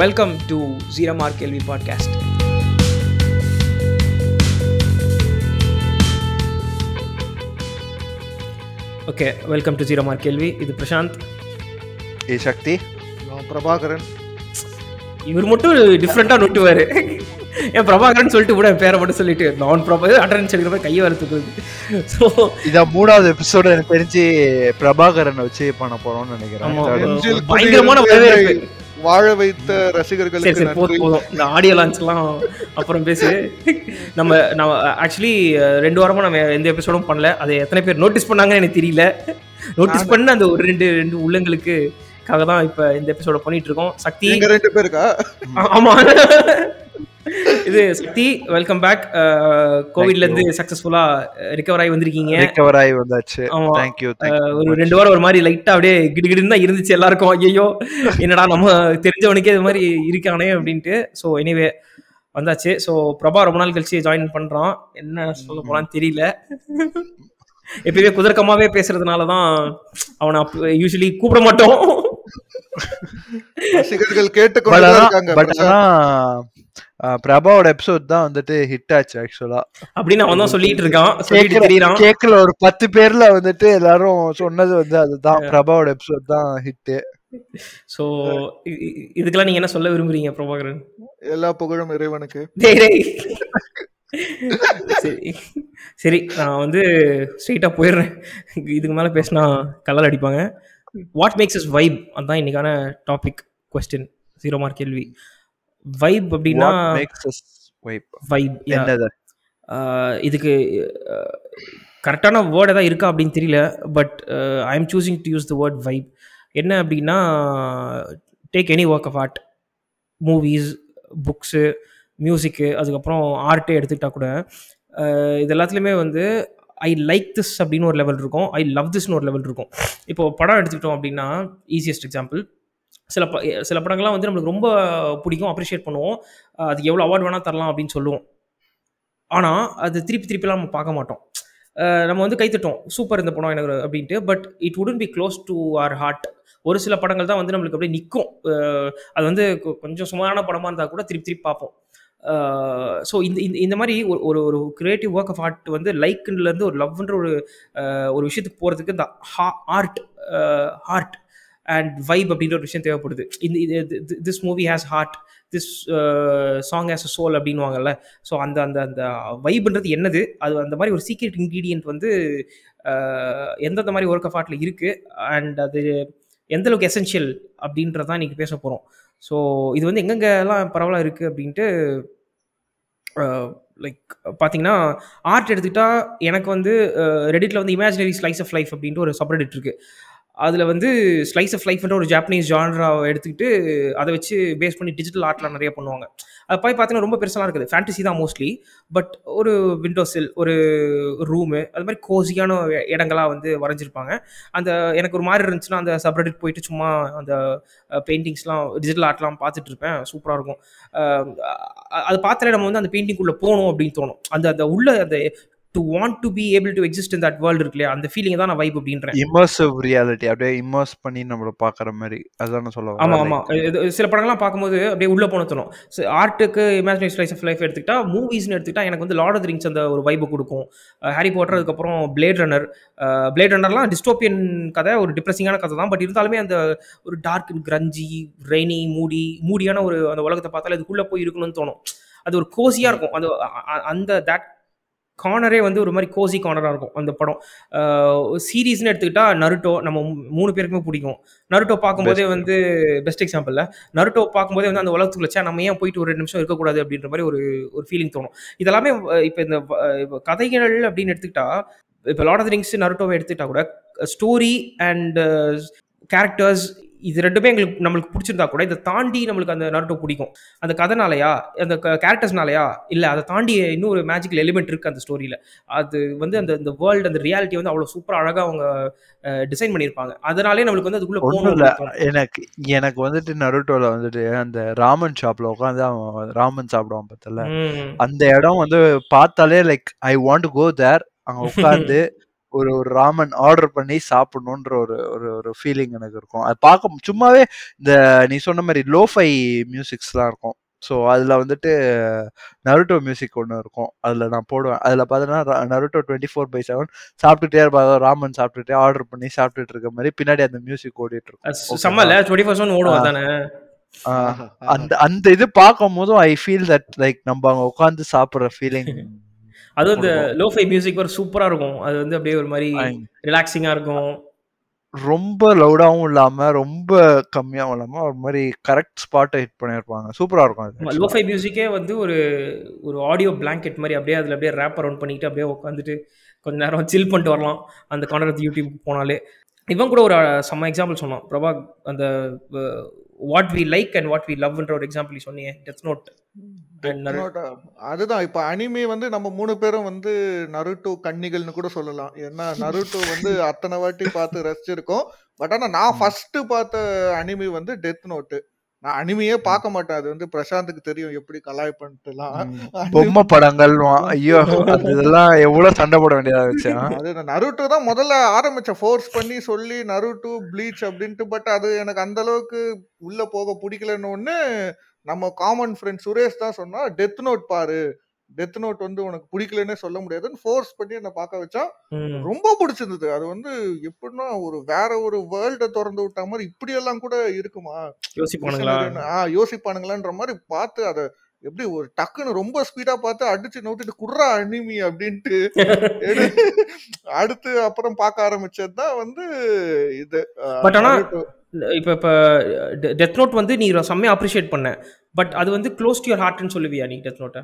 Welcome to zero mark கேள்வி podcast okay welcome to zero mark கேள்வி இது பிரசாந்த் ஏ சக்தி நான் பிரபாகரன் இவர் மட்டும் டிஃப்ரெண்ட்டாக நொட்டுவார். ஏன் பிரபாகரன் சொல்லிட்டு கூட என் பேரை மட்டும் சொல்லிட்டு நான் பிரபா அட்டன்ஸ் எடுக்கிற மாதிரி கையை வரத்துக்கு ஸோ இதான் மூணாவது எபிசோட எனக்கு தெரிஞ்சு பிரபாகரனை வச்சு பண்ண போறோம்னு. நினைக்கிறேன். பயங்கரமான வரவேற்பு. வாழ வைத்த ரசிகர்களுக்கு போதும் இந்த ஆடியோ லான்ச்லாம் அப்புறம் பேசு. நம்ம நம்ம ஆக்சுவலி ரெண்டு வாரமா நம்ம எந்த எபிசோடும் பண்ணல. அதை எத்தனை பேர் நோட்டீஸ் பண்ணாங்கன்னு எனக்கு தெரியல. நோட்டீஸ் பண்ண அந்த ஒரு ரெண்டு ரெண்டு உள்ளங்களுக்கு காக தான் இப்போ இந்த எபிசோட பண்ணிட்டு இருக்கோம். சக்தி. ரெண்டு பேருக்கா? ஆமா. இது சக்தி வெல்கம் பேக் கோவிட்ல இருந்து சக்சஸ்ஃபுல்லா ரிகவர் ஆகி வந்திருக்கீங்க. ரிகவர் ஆகி வந்தாச்சு. தேங்க்யூ அஹ் ஒரு ரெண்டு வாரம் ஒரு மாதிரி லைட்டா அப்படியே கிடுகிடுன்னு தான் இருந்துச்சு எல்லாருக்கும். ஐயோ என்னடா நம்ம தெரிஞ்சவனுக்கே இது மாதிரி இருக்கானே அப்படின்ட்டு. ஸோ எனிவே வந்தாச்சு. ஸோ பிரபா ரொம்ப நாள் கழிச்சு ஜாயின் பண்றான். என்ன சொல்ல போலான்னு தெரியல. எப்பயுமே குதர்க்கமாவே பேசுறதுனால தான் அவனை யூஸ்வலி கூப்பிட மாட்டோம். ரசிகர்கள் பிரபாவோட எபிசோட் தான் வந்துட்டு ஹிட் ஆச்சு ஆக்சுவலா அப்படின்னு அவன் தான் சொல்லிட்டு இருக்கான். சொல்லிட்டு தெரியறான். கேக்கல ஒரு பத்து பேர்ல வந்துட்டு எல்லாரும் சொன்னது வந்து அதுதான். பிரபாவோட எபிசோட் தான் ஹிட் ஸோ இதுக்கெல்லாம் நீங்க என்ன சொல்ல விரும்புறீங்க பிரபாகரன்? எல்லா புகழும் இறைவனுக்கு. சரி சரி நான் வந்து ஸ்ட்ரெயிட்டாக போயிடுறேன். இதுக்கு மேலே பேசினா கலர் அடிப்பாங்க. வாட் மேக்ஸ் இஸ் வைப் அதான் இன்னைக்கான டாபிக் கொஸ்டின் ஜீரோ மார்க் கேள்வி. வைப் அப்படின்னா வைப் இதுக்கு கரெக்டான வேர்டு எதாவது இருக்கா அப்படின்னு தெரியல but I am choosing to use the word vibe என்ன அப்படின்னா take any work of art movies books music அதுக்கப்புறம் ஆர்ட்டே எடுத்துக்கிட்டா கூட இது எல்லாத்துலேயுமே வந்து ஐ லைக் திஸ் அப்படின்னு ஒரு லெவல் இருக்கும். ஐ லவ் திஸ்னு ஒரு லெவல் இருக்கும். இப்போ படம் எடுத்துக்கிட்டோம் அப்படின்னா ஈஸியஸ்ட் எக்ஸாம்பிள் சில ப சில படங்கள்லாம் வந்து நம்மளுக்கு ரொம்ப பிடிக்கும் அப்ரிஷியேட் பண்ணுவோம். அதுக்கு எவ்வளோ அவார்ட் வேணால் தரலாம் அப்படின்னு சொல்லுவோம். ஆனால் அது திருப்பி திருப்பிலாம் நம்ம பார்க்க மாட்டோம். நம்ம வந்து கைத்தட்டோம் சூப்பர் இந்த படம் எனக்கு அப்படின்ட்டு. But it would be close to our heart ஒரு சில படங்கள் தான் வந்து நம்மளுக்கு அப்படியே நிற்கும் அது வந்து கொஞ்சம் சுமாரான படமாக இருந்தால் கூட திருப்பி திருப்பி பார்ப்போம். ஸோ இந்த இந்த இந்த மாதிரி ஒரு ஒரு ஒரு கிரியேட்டிவ் ஒர்க் ஆஃப் ஆர்ட் வந்து லைக்லேருந்து ஒரு லவ்ன்ற ஒரு ஒரு விஷயத்துக்கு போகிறதுக்கு இந்த ஆர்ட் ஹார்ட் அண்ட் வைப் அப்படின்ற ஒரு விஷயம் தேவைப்படுது. இந்த இது this movie has heart this song has a soul அப்படின்வாங்கல்ல so அந்த அந்த அந்த வைப்ன்றது என்னது? அது அந்த மாதிரி ஒரு சீக்ரெட் இன்க்ரீடியன்ட் வந்து uh, எந்தெந்த மாதிரி ஒர்க் ஆஃப் ஆர்ட்டில் இருக்குது அண்ட் அது எந்த அளவுக்கு எசென்ஷியல் அப்படின்றதான் இன்றைக்கி பேச போகிறோம் ஸோ இது வந்து எங்கெங்கெல்லாம் பரவலாக இருக்குது அப்படின்ட்டு uh, லைக் பார்த்தீங்கன்னா ஆர்ட் எடுத்துக்கிட்டால் எனக்கு வந்து uh, ரெடிட்டில் வந்து இமேஜினரி ஸ்லைஸ் ஆஃப் லைஃப் அப்படின்ட்டு ஒரு சப்ரெடிட் இருக்குது அதில் வந்து ஸ்லைஸ் ஆஃப் லைஃப்ன்ற ஒரு ஜாப்பனீஸ் ஜான்ராவை எடுத்துக்கிட்டு அதை வச்சு பேஸ் பண்ணி டிஜிட்டல் ஆர்ட்லாம் நிறைய பண்ணுவாங்க. அது போய் பார்த்தீங்கன்னா ரொம்ப பெருசாலாம் இருக்குது. ஃபேண்டசி தான் மோஸ்ட்லி பட் ஒரு விண்டோ செல் ஒரு ரூமு அது மாதிரி கோசியான இடங்களாக வந்து வரைஞ்சிருப்பாங்க. அந்த எனக்கு ஒரு மாதிரி இருந்துச்சுன்னா அந்த சப்ரெடிட் போயிட்டு சும்மா அந்த பெயிண்டிங்ஸ்லாம் டிஜிட்டல் ஆர்ட்லாம் பார்த்துட்டு இருப்பேன். சூப்பராக இருக்கும். அது பார்த்தாலே நம்ம வந்து அந்த பெயிண்டிங்குள்ளே போகணும் அப்படின்னு தோணும். அந்த அந்த உள்ள அந்த to want to be able to exist in that world இருக்கு இல்லையா அந்த ஃபீலிங் தான் நான் வைப் அப்படின்றேன். இமர்சிவ் ரியாலிட்டி அப்படியே இமர்ஸ் பண்ணி நம்மள பாக்குற மாதிரி. அதான் சொல்ல ஆமா. ஆமா சில படங்கள்லாம் பார்க்கும்போது அப்படியே உள்ள போன தோணும் ஆர்ட்டுக்கு இமேஜினரி ஸ்லைஸ் ஆஃப் லைஃப் எடுத்துக்கிட்டா மூவிஸ்னு எடுத்துக்கிட்டா எனக்கு வந்து லார்ட் ஆஃப் ரிங்ஸ் அந்த ஒரு வைப்பு கொடுக்கும். ஹாரி பாட்டர் அதுக்கப்புறம் பிளேட் ரன்னர் பிளேட் ரன்னர்லாம் டிஸ்டோப்பியன் கதை ஒரு டிப்ரெசிங்கான கதை தான். பட் இருந்தாலுமே அந்த ஒரு டார்க் கிரஞ்சி ரெய்னி மூடி மூடியான ஒரு அந்த உலகத்தை பார்த்தாலே இதுக்குள்ளே போய் இருக்கணும்னு தோணும். அது ஒரு கோசியாக இருக்கும். அந்த அந்த தட் கார்னரே வந்து ஒரு மாதிரி கோசி கார்னராக இருக்கும் அந்த படம். சீரீஸ்னு எடுத்துக்கிட்டா நருட்டோ நம்ம மூணு பேருக்குமே பிடிக்கும். நருட்டோ பார்க்கும்போதே. வந்து பெஸ்ட் எக்ஸாம்பிளில் நருட்டோ பார்க்கும்போதே வந்து அந்த உலகத்துக்குள்ள ச்சே நம்ம ஏன் போயிட்டு ஒரு ரெண்டு நிமிஷம் இருக்கக்கூடாது அப்படின்ற மாதிரி ஒரு ஒரு ஃபீலிங் தோணும். இதெல்லாமே இப்போ இந்த கதைகள் அப்படின்னு எடுத்துக்கிட்டா இப்போ லார்ட் ஆஃப் ரிங்ஸ் நருட்டோவை எடுத்துக்கிட்டா கூட ஸ்டோரி அண்ட் கேரக்டர்ஸ் இது ரெண்டுமே எங்களுக்கு நம்மளுக்கு பிடிச்சிருந்தா கூட இதை தாண்டி நம்மளுக்கு அந்த நருட்டோ பிடிக்கும். அந்த கதைனாலயா அந்த கேரக்டர்ஸ்னாலயா இல்லை அதை தாண்டி இன்னொரு மேஜிக்கல் எலிமெண்ட் இருக்குது அந்த ஸ்டோரியில் அது வந்து அந்த இந்த வேர்ல்டு அந்த ரியாலிட்டி வந்து அவ்வளோ சூப்பராக அழகாக அவங்க டிசைன் பண்ணியிருப்பாங்க. அதனாலே நம்மளுக்கு வந்து அதுக்குள்ளே போகணும். எனக்கு எனக்கு வந்துட்டு நருட்டோல வந்துட்டு அந்த ராமன் ஷாப்ல உட்காந்து அவன் ராமன் சாப்பிடுவான் பார்த்தல. அந்த இடம் வந்து பார்த்தாலே லைக் ஐ வாண்ட் கோ தேர் அங்க உட்காந்து ஒரு ஒரு ராமன் ஆர்டர் பண்ணி சாப்பிடணுன்ற ஒரு ஒரு ஒரு ஃபீலிங் எனக்கு இருக்கும். அது பார்க்க சும்மாவே இந்த நீ சொன்ன மாதிரி லோஃபை மியூசிக்ஸ்லாம் இருக்கும். ஸோ அதில் வந்துட்டு நருட்டோ மியூசிக் ஒன்று இருக்கும். அதில் நான் போடுவேன். அதில் பார்த்தீங்கன்னா Naruto twenty four by seven சாப்பிட்டுட்டே இருப்பாங்க ராமன் சாப்பிட்டுட்டே ஆர்டர் பண்ணி சாப்பிட்டுட்டு இருக்க மாதிரி பின்னாடி அந்த மியூசிக் ஓடிட்டு இருக்கும். செம்மல டுவெண்ட்டி அதானே? ஆஹ் அந்த அந்த இது பார்க்கும் போதும் ஐ ஃபீல் தட் லைக் நம்ம அங்க உட்காந்து சாப்பிடுற ஃபீலிங் அது அந்த லோஃபை மியூசிக் ஒரு சூப்பரா இருக்கும். அது வந்து அப்படியே ஒரு மாதிரி ரிலாக்ஸிங்கா இருக்கும். ரொம்ப லவுடாவும் இல்லாம ரொம்ப கம்மியாவும் இல்லாம ஒரு மாதிரி கரெக்ட் ஸ்பாட்டை ஹிட் பண்ணியிருப்பாங்க. சூப்பரா இருக்கும் அது. லோஃபை மியூசிக்கே வந்து ஒரு ஒரு ஆடியோ பிளாங்கெட் மாதிரி அப்படியே அதில் அப்படியே ரேப் அரவுண்ட் பண்ணிட்டு அப்படியே உட்காந்துட்டு கொஞ்ச நேரம் சில் பண்ணிட்டு வரலாம். அந்த கான்டெக்ட் யூடியூப் போனாலே. இவன் கூட ஒரு செம்ம எக்ஸாம்பிள் சொன்னான். பிரபா அந்த what we like and what we லவ்ன்ற ஒரு எக்ஸாம்பிள் சொன்னீங்க டெத் நோட்? அதுதான். இப்ப அனிமே வந்து நம்ம மூணு பேரும் வந்து நருட்டோ கன்னிகள்னு கூட சொல்லலாம். ஏன்னா நருட்டோ வந்து அத்தனை வாட்டி பார்த்து ரசிச்சிருக்கோம். பட் ஆனா நான் ஃபர்ஸ்ட் பார்த்த அனிமே வந்து டெத் நோட்டு நான் அனிமையே பார்க்க மாட்டேன். அது வந்து பிரசாந்துக்கு தெரியும் எப்படி கலாய்ப்பன்ட்டுலாம் பொம்மை படங்கள் ஐயோ இதெல்லாம் எவ்வளவு சண்டை போட வேண்டியதா ஆ? அது நருட்டோ தான் முதல்ல ஆரம்பிச்ச ஃபோர்ஸ் பண்ணி சொல்லி நருட்டோ ப்ளீச் அப்படின்ட்டு. பட் அது எனக்கு அந்த அளவுக்கு உள்ள போக பிடிக்கலன்னு ஒண்ணு நம்ம காமன் ஃப்ரெண்ட் சுரேஷ் தான் சொன்னா டெத் நோட் பாரு. டெத் நோட் வந்து உனக்கு பிடிக்கலன்னே சொல்ல முடியாதுன்னு ஃபோர்ஸ் பண்ணி என்ன பார்க்க வச்சான். ரொம்ப பிடிச்சிருந்தது. அது வந்து எப்படின்னா ஒரு வேற ஒரு வேர்ல்ட திறந்து விட்ட மாதிரி இப்படி எல்லாம் கூட இருக்குமா? யோசிப்பானுங்களா? ஆ யோசிப்பானுங்களான்ற மாதிரி பார்த்து அதை எப்படி ஒரு டக்குன்னு ரொம்ப ஸ்பீடா பார்த்து அடிச்சு நோட்டிட்டு குர்ரா அனிமி அப்படின்ட்டு அடுத்து அப்புறம் பார்க்க ஆரம்பிச்சது தான் வந்து இது. But ஆனா-. இப்போ இப்போ டெத் நோட் வந்து நீ செம்மையாக அப்ரிஷியேட் பண்ண. பட் அது வந்து க்ளோஸ் டு யுவர் ஹார்ட்னு சொல்லுவியா நீ டெத் நோட்டை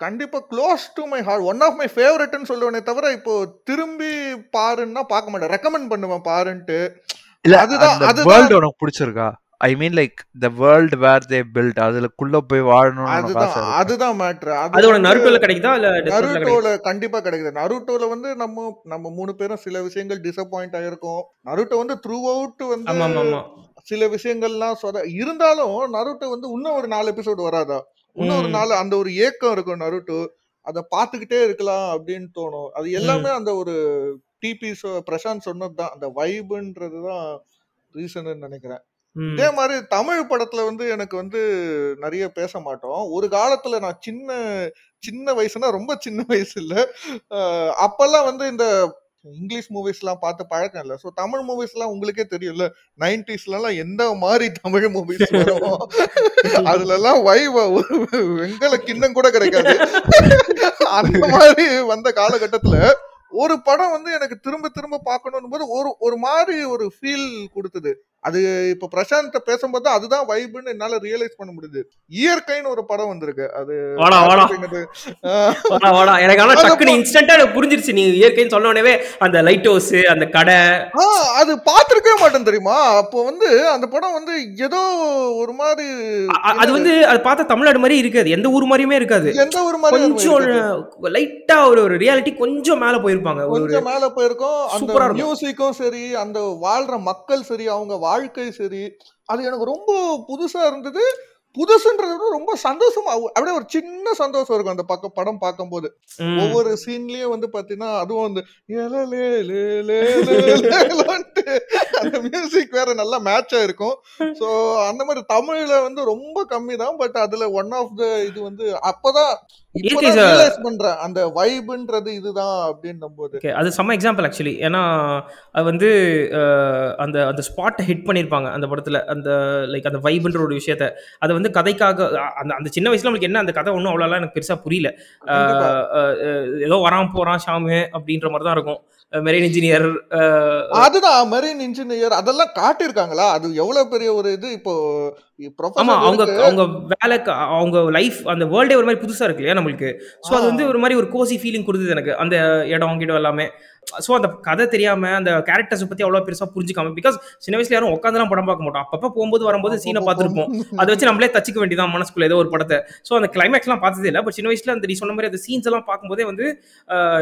கண்டிப்பா close to my heart one of my ஃபேவரட்னு சொல்லுவேனே தவிர இப்போ திரும்பி பாருன்னா பார்க்க மாட்டேன். ரெக்கமெண்ட் பண்ணுவேன் பாருன்ட்டு. இல்ல அதுதான்- அதுதான். வேர்ல்டு உனக்கு பிடிச்சிருக்கா? I mean like the world where they built அதுக்குள்ள போய் உனக்கு அதுதான்? அதுதான் மேட்ரு அது உனக்கு நருட்டோல கிடைக்குதா இல்ல நருட்டோல கண்டிப்பா கிடைக்குது. நருட்டோல வந்து நம்ம நம்ம மூணு பேரும் சில விஷயங்கள் டிசப்பாயிண்ட் ஆயிருக்கோம். நருட்டோ வந்து த்ரூ அவுட் வந்து ஆமா ஆமா ஆமா சில விஷயங்கள்லாம் சொத இருந்தாலும் நருட்டோ வந்து இன்னும் ஒரு நாலு எபிசோடு வராதா? இன்னும் ஒரு. நாலு அந்த ஒரு ஏக்கம் இருக்கும் நருட்டோ அதை பார்த்துக்கிட்டே இருக்கலாம் அப்படின்னு தோணும். அது எல்லாமே அந்த ஒரு டிபி பிரசாந்த் சொன்னது தான் அந்த வைபுன்றது தான் ரீசன் நினைக்கிறேன். இதே மாதிரி தமிழ் படத்துல வந்து எனக்கு வந்து நிறைய பேச மாட்டோம். ஒரு காலத்துல நான் சின்ன சின்ன வயசுனா ரொம்ப சின்ன வயசு இல்ல அப்பெல்லாம் வந்து இந்த இங்கிலீஷ் மூவிஸ் எல்லாம் பார்த்து பழக்கம் இல்ல. சோ தமிழ் மூவிஸ் எல்லாம் உங்களுக்கே தெரியும்ல நைன்டிஸ்ல எல்லாம் எந்த மாதிரி தமிழ் மூவிஸ் வரும் அதுல எல்லாம் வைவ வெங்கல கிண்ணம் கூட கிடைக்காது. அந்த மாதிரி வந்த காலகட்டத்துல ஒரு படம் வந்து எனக்கு திரும்ப திரும்ப பார்க்கணும் போது ஒரு ஒரு மாதிரி ஒரு ஃபீல் கொடுத்தது. அது இப்ப பிரசாந்த் பேசும்போது அதுதான் வைப்னு என்னால ரியலைஸ் பண்ண முடியுது. இயற்கைன்னு ஒரு படம் வந்திருக்கு. அது எனக்கு ஆனா டக்குனு இன்ஸ்டன்டா எனக்கு புரிஞ்சிருச்சு. நீ இயற்கைன்னு சொன்ன உடனே அந்த லைட் ஹவுஸ் அந்த கடை. அது பாத்திருக்கவே மாட்டேன் தெரியுமா? அப்போ வந்து அந்த படம் வந்து ஏதோ ஒரு மாதிரி அது வந்து அது பார்த்தா தமிழ்நாடு மாதிரி இருக்காது. எந்த ஊர் மாதிரியுமே இருக்காது. எந்த ஒரு மாதிரி கொஞ்சம் லைட்டா ஒரு ஒரு ரியாலிட்டி கொஞ்சம் மேல போயிருப்பாங்க. கொஞ்சம் மேல போயிருக்கோம். அந்த. மியூசிக்கும் சரி அந்த வாழ்ற மக்கள் சரி அவங்க வாழ்க்கை சரி அது எனக்கு ரொம்ப புதுசா இருந்தது. புதுசுன்றத விட ரொம்ப சந்தோஷமா அப்படியே ஒரு சின்ன சந்தோஷம் இருக்கும் அந்த பக்கம் படம் பார்க்கும்போது. ஒவ்வொரு சீன்லயும் வந்து பாத்தீங்கன்னா அதுவும் வந்து அந்த மியூசிக் வேற நல்லா மேட்சா இருக்கும் சோ அந்த மாதிரி தமிழ்ல வந்து ரொம்ப கம்மி தான் பட் அதுல ஒன் ஆஃப் த இது வந்து அப்பதான் ரியலைஸ் பண்றேன். அந்த வைப்ன்றது இதுதான் அப்படின்னும் போது ஓகே அது செம்ம எக்ஸாம்பிள் ஆக்சுவலி ஏன்னா அது வந்து அந்த அந்த ஸ்பாட்டை ஹிட் பண்ணியிருப்பாங்க அந்த படத்தில். அந்த லைக் அந்த வைப்ன்ற ஒரு விஷயத்த. அதை வந்து கதைக்காக அந்த அந்த சின்ன வயசுல நம்மளுக்கு என்ன அந்த கதை ஒன்றும் அவ்வளோலாம் எனக்கு பெருசாக புரியல. ஏதோ வரான் போகிறான் ஷாமு அப்படின்ற மாதிரி தான் இருக்கும். மெரின் இன்ஜினியர் அதுதான் மெரின் இன்ஜினியர் அதெல்லாம் காட்டியிருக்காங்களா? அது எவ்வளவு பெரிய ஒரு இது? இப்போ ஆமா அவங்க அவங்க வேலைக்கு அவங்க லைஃப் அந்த வேர்ல்டே ஒரு மாதிரி புதுசா இருக்கு இல்லையா நம்மளுக்கு? ஸோ அது வந்து ஒரு மாதிரி ஒரு கோசி ஃபீலிங் கொடுத்தது எனக்கு. அந்த இடம் கிடம் எல்லாமே. ஸோ அந்த கதை தெரியாம அந்த கேரக்டர்ஸ் பத்தி அவ்வளோ பெருசா புரிஞ்சுக்காம பிகாஸ் சின்ன வயசுல யாரும் உட்காந்துலாம் படம் பார்க்க மாட்டோம். அப்பப்போ போகும்போது வரும்போது சீனை பார்த்துருப்போம். அதை வச்சு நம்மளே தச்சுக்க வேண்டியதான் மனசுக்குள்ள ஏதோ ஒரு படத்தை. ஸோ அந்த கிளைமேக்ஸ்லாம் பார்த்ததே இல்லை பட் சின்ன வயசுல அந்த நீ சொன்ன மாதிரி அந்த சீன்ஸ் எல்லாம் பார்க்கும்போதே வந்து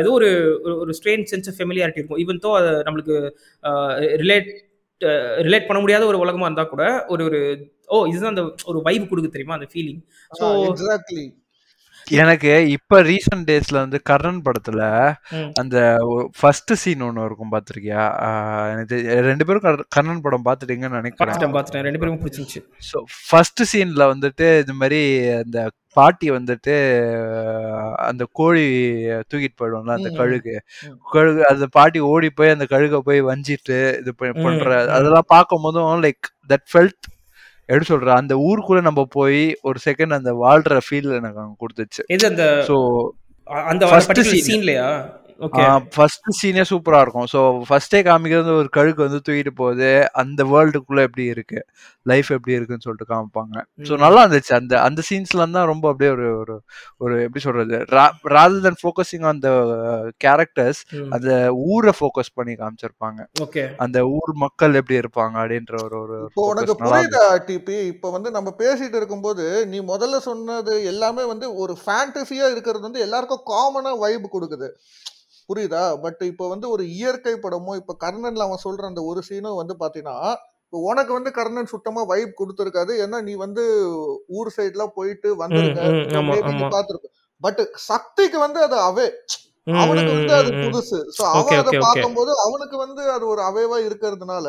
ஏதோ ஒரு ஒரு- ஒரு ஸ்ட்ரெயின் சென்ஸ் ஆஃப் ஃபெமிலியாரிட்டி இருக்கும். ஈவன் தோ அது நம்மளுக்கு ரிலேட் ரிலேட் பண்ண முடியாத ஒரு உலகமா இருந்தா கூட ஒரு ஒரு ஓ இதுதான் அந்த ஒரு வைப் கொடுக்கு தெரியுமா அந்த ஃபீலிங் ஸோ எக்ஸாக்ட்லி எனக்கு இப்ப ரீசன்ட் டேஸ்ல வந்து கர்ணன் படத்துல. அந்த ஃபர்ஸ்ட் சீன் ஒண்ணு இருக்கும் பாத்திருக்கியா எனக்கு ரெண்டு பேரும் கர்- கர்ணன் படம் பாத்துட்டீங்கன்னு நினைக்கிறேன் பார்த்துட்டேன் ரெண்டு பேரும் பிடிச்சிருந்துச்சு ஸோ ஃபர்ஸ்ட் சீன்ல வந்துட்டு இது மாதிரி அந்த பாட்டி வந்துட்டு அந்த கோழி தூக்கிட்டு போயிடும்ல அந்த. கழுகு. கழுகு அந்த பாட்டி ஓடி போய் அந்த கழுகை போய் வஞ்சிட்டு இது பண்ற. அதெல்லாம் பார்க்கும் போதும் லைக் தட் ஃபெல்ட் எப்படி சொல்ற அந்த ஊருக்குள்ள நம்ம போய் ஒரு செகண்ட் அந்த வாழ்ற ஃபீல் எனக்கு கொடுத்துச்சு. எது அந்த ஸோ அந்த scene. சீன்லயா ஃபர்ஸ்ட் சீனே சூப்பரா இருக்கும். ஸோ ஃபர்ஸ்டே காமிக்கிறது ஒரு கழுகு வந்து தூக்கிட்டு போகுது. அந்த வேர்ல்டுக்குள்ள எப்படி இருக்கு? லைஃப் எப்படி இருக்குன்னு சொல்லிட்டு காமிப்பாங்க. ஸோ நல்லா இருந்துச்சு. அந்த அந்த சீன்ஸ்ல தான் ரொம்ப அப்படியே ஒரு ஒரு ஒரு எப்படி சொல்றது? Rather than focusing on the characters அந்த ஊரை ஃபோக்கஸ் பண்ணி காமிச்சிருப்பாங்க. ஓகே அந்த ஊர் மக்கள் எப்படி இருப்பாங்க அப்படின்ற ஒரு ஒரு இப்போ உனக்கு புரியுதா டிபி இப்போ வந்து நம்ம பேசிட்டு இருக்கும்போது நீ முதல்ல சொன்னது எல்லாமே வந்து ஒரு ஃபேண்டசியா இருக்கிறது வந்து எல்லாருக்கும் காமனா வைப் கொடுக்குது. புரியுதா? பட் இப்போ வந்து ஒரு இயற்கை படமோ இப்போ கர்ணன்ல அவன் சொல்ற அந்த ஒரு சீனும் வந்து பாத்தீங்கன்னா உனக்கு வந்து கர்ணன் சுத்தமா வைப் கொடுத்துருக்காது. ஏன்னா நீ வந்து ஊர் சைட்லாம் போயிட்டு வந்திருக்க. பார்த்திருப்ப பட் சக்திக்கு வந்து அது அவே அவனுக்கு வந்து அது. புதுசு. சோ அவன் அதை. பார்க்கும்போது அவனுக்கு வந்து அது ஒரு அவேவா இருக்கிறதுனால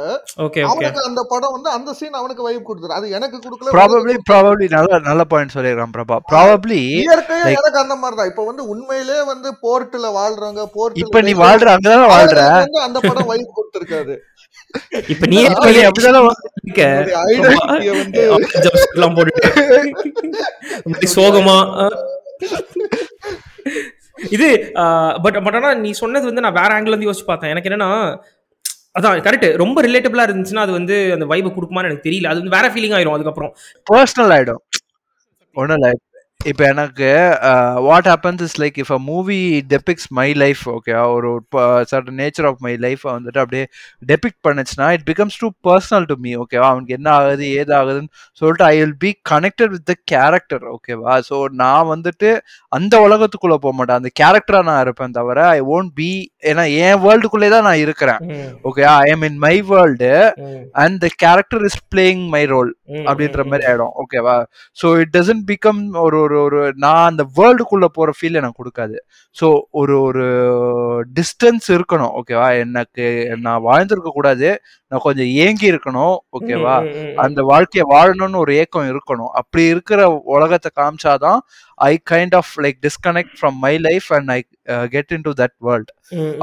அவனுக்கு அந்த படம் வந்து அந்த சீன் அவனுக்கு வைப் கொடுத்துரு அது எனக்கு கொடுக்கல ப்ராபப்ளி ப்ராபப்ளி நல்ல நல்ல பாயிண்ட் சொல்லிருக்கான் பிரபா. ப்ராபப்ளி இயற்கையா எனக்கு அந்த மாதிரி தான் இப்ப வந்து உண்மையிலே வந்து போர்ட்ல வாழ்றவங்க போர்ட்ல இப்ப நீ வாழ்ற அங்கதானே வாழ்ற? அந்த படம் வைப் கொடுத்திருக்காது. இப்ப நீ அப்படிதானே போட்டுட்டு. சோகமா. இது பட் பட் ஆனா நீ சொன்னது வந்து நான் வேற ஆங்கிள் இருந்து யோசிச்சு பார்த்தேன். எனக்கு என்னன்னா அதான் கரெக்ட் ரொம்ப ரிலேட்டபிளா இருந்துச்சுன்னா அது வந்து அந்த வைபை கொடுக்குமான்னு எனக்கு தெரியல. அது வந்து வேற ஃபீலிங் ஆயிரும் அதுக்கப்புறம். பர்சனல் ஆயிடும். ஒன்றும் இல்லை. இப்போ எனக்கு what happens is like if a movie depicts my life okay ஒரு certain nature of my life வந்துட்டு அப்படியே டெபிக் பண்ணுச்சுன்னா it becomes too personal to me ஓகேவா அவனுக்கு என்ன ஆகுது ஏது ஆகுதுன்னு சொல்லிட்டு I will be connected with the character ஓகேவா ஸோ நான் வந்துட்டு அந்த உலகத்துக்குள்ள போக மாட்டேன். அந்த கேரக்டரா நான் இருப்பேன் தவிர ஐ ஓன்ட் பி ஏன்னா என் வேர்ல்டுக்குள்ளே தான் நான் இருக்கிறேன். Okay I am in my. World and the character is playing my role அப்படின்ற மாதிரி ஆயிடும் ஓகேவா ஸோ இட் டசன்ட் பிகம் ஒரு ஒரு ஒரு நான் அந்த வேர்ல்டுக்குள்ள போற ஃபீல் எனக்கு கொடுக்காது. ஸோ ஒரு ஒரு டிஸ்டன்ஸ் இருக்கணும் ஓகேவா எனக்கு நான் வாழ்ந்திருக்க கூடாது. நான் கொஞ்சம் ஏங்கி இருக்கணும் ஓகேவா அந்த வாழ்க்கையை வாழணும்னு ஒரு ஏக்கம் இருக்கணும். அப்படி இருக்கிற உலகத்தை காமிச்சாதான் I kind of like disconnect from my life and I get in to that world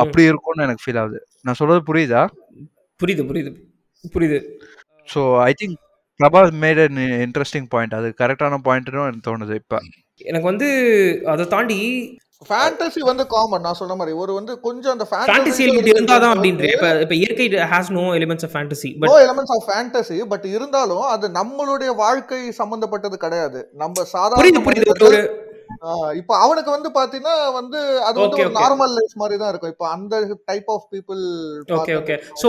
அப்படி இருக்கும்னு எனக்கு ஃபீல் ஆகுது. நான் சொல்றது புரியுதா? புரியுது புரியுது புரியுது. So I think Prabha made an interesting point அது கரெக்டான பாயிண்ட்னு எனக்கு தோணுது இப்போ. எனக்கு வந்து அதை தாண்டி ஃபேண்டசி வந்து காமன் நான் சொன்ன மாதிரி ஒரு வந்து கொஞ்சம் அந்த ஃபேண்டசி எலிமெண்ட் இருந்தாதான் அப்படின்ற இப்ப இப்ப இயற்கை has no elements of fantasy no but elements of fantasy but இருந்தாலும் அது நம்மளுடைய வாழ்க்கை சம்பந்தப்பட்டது கிடையாது. நம்ம புரியுது சாதாரண புரியுது ஆஹ் இப்ப அவனுக்கு வந்து பாத்தீங்கன்னா வந்து அது வந்து ஒரு okay. நார்மல் லைஃப் மாதிரி தான் இருக்கும் இப்ப அந்த type of people okay okay so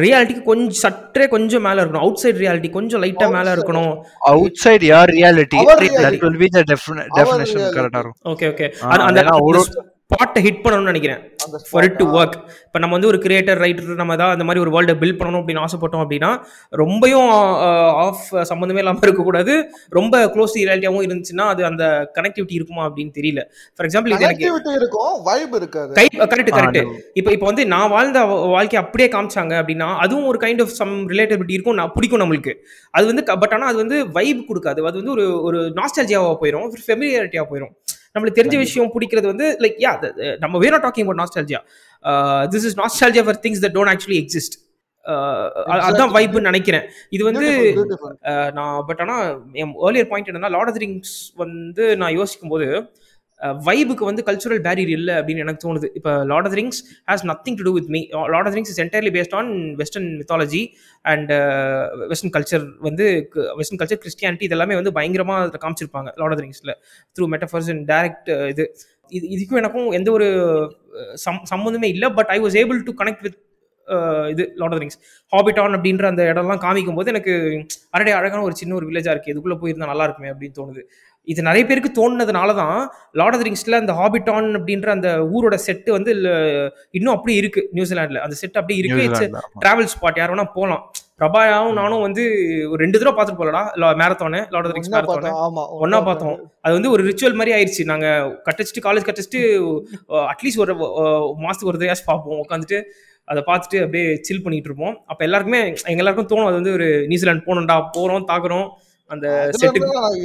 ரியாலிட்டிக்கு கொஞ்சம் சற்றே கொஞ்சம் மேல இருக்கணும் அவுட் சைட் ரியாலிட்டி கொஞ்சம் லைட்டா மேல Outside. இருக்கணும் outside your reality that reality. Will be the definition reality. கரெக்டா இருக்கும் ஓகே ஓகே அந்த ஸ்பாட்டை ஹிட் பண்ணணும்னு நினைக்கிறேன். ஃபார் இட் டு ஒர்க் இப்போ நம்ம வந்து ஒரு கிரியேட்டர் ரைட்டர் நம்ம ஏதாவது அந்த மாதிரி ஒரு வேர்ல்டை பில்ட் பண்ணணும் அப்படின்னு ஆசைப்பட்டோம் அப்படின்னா ரொம்பவும் ஆஃப் சம்மந்தமே இல்லாமல் இருக்கக்கூடாது. ரொம்ப க்ளோஸ் ரியாலிட்டியாகவும் இருந்துச்சுன்னா அது அந்த கனெக்டிவிட்டி இருக்குமா அப்படின்னு தெரியல. ஃபார் எக்ஸாம்பிள் இது எனக்கு connectivity இருக்கும் வைப் இருக்காது. கை கரெக்ட் கரெக்ட் இப்போ இப்போ வந்து நான் வாழ்ந்த வாழ்க்கையை அப்படியே காமிச்சாங்க அப்படின்னா அதுவும் ஒரு கைண்ட் ஆஃப் சம் ரிலேட்டபிலிட்டி இருக்கும் நான் பிடிக்கும் நம்மளுக்கு. அது வந்து பட் ஆனால் அது வந்து வைப் கொடுக்காது. அது வந்து ஒரு ஒரு நாஸ்டாலஜியாவாக போயிடும் ஃபெமிலியாரிட்டியாக போயிடும் நம்மளுக்கு தெரிஞ்ச விஷயம் பிடிக்கிறது வந்து லைக் யா நம்ம we're not talking about nostalgia this is nostalgia for things that don't actually exist அதான் வைப்னு நினைக்கிறேன். இது வந்து. அஹ், நான் பட் ஆனால் என் ஏர்லியர் பாயிண்ட் என்னன்னா லார்ட் ஆஃப் ரிங்ஸ் வந்து நான் யோசிக்கும் போது வைபுக்கு வந்து கல்ச்சுரல் பேரியர் இல்லை அப்படின்னு எனக்கு தோணுது. இப்போ Lord of Rings has nothing to do with me Lord of Rings is entirely based on western mythology and western culture வந்து வெஸ்டர்ன் கல்ச்சர் கிறிஸ்டியானிட்டி இதெல்லாமே வந்து பயங்கரமாக அதில் காமிச்சிருப்பாங்க லார்ட் ஆஃப் ரிங்ஸில் த்ரூ மெட்டஃபர்ஸ் அண்ட் டேரக்ட் இது இது இதுக்கும் எனக்கும் எந்த ஒரு uh, சம் சம்மந்தமே இல்லை. But I was able to connect with இது லார்ட் ஆஃப் ரிங்ஸ் ஹாபிட்டான் அப்படின்ற அந்த இடம்லாம் காமிக்கும் போது எனக்கு அரடே அழகான ஒரு சின்ன ஒரு வில்லேஜாக இருக்குது இதுக்குள்ளே போயிருந்தா நல்லா இருக்குமே அப்படின்னு தோணுது. இது நிறைய பேருக்கு தோணுனதுனால தான் லார்ட் ஆஃப் ரிங்ஸில் அந்த ஹாபிட்டான் அப்படின்ற அந்த ஊரோட செட்டு வந்து இன்னும் அப்படியே இருக்கு நியூசிலாண்டில் அந்த செட் அப்படியே இருக்கு. இட்ஸ். டிராவல் ஸ்பாட் யார் வேணா போகலாம் பிரபாயாவும் நானும் வந்து ஒரு ரெண்டு தடவை பார்த்துட்டு போலடா. Marathon Lord of Rings marathon ஒண்ணா பார்த்தோம். அது வந்து ஒரு ரிச்சுவல் மாதிரி ஆயிடுச்சு நாங்க கட்டச்சிட்டு காலேஜ் கட்டச்சிட்டு அட்லீஸ்ட் ஒரு அஹ், மாசத்துக்கு ஒரு தடவையாச்சும் பார்ப்போம். உட்காந்துட்டு அதை பார்த்துட்டு அப்படியே சில் பண்ணிட்டு இருப்போம். அப்ப எல்லாருக்குமே எங்க எல்லாருக்கும் தோணும் அது வந்து ஒரு நியூசிலாந்து போகணும்டா போறோம் தாக்குறோம். அந்த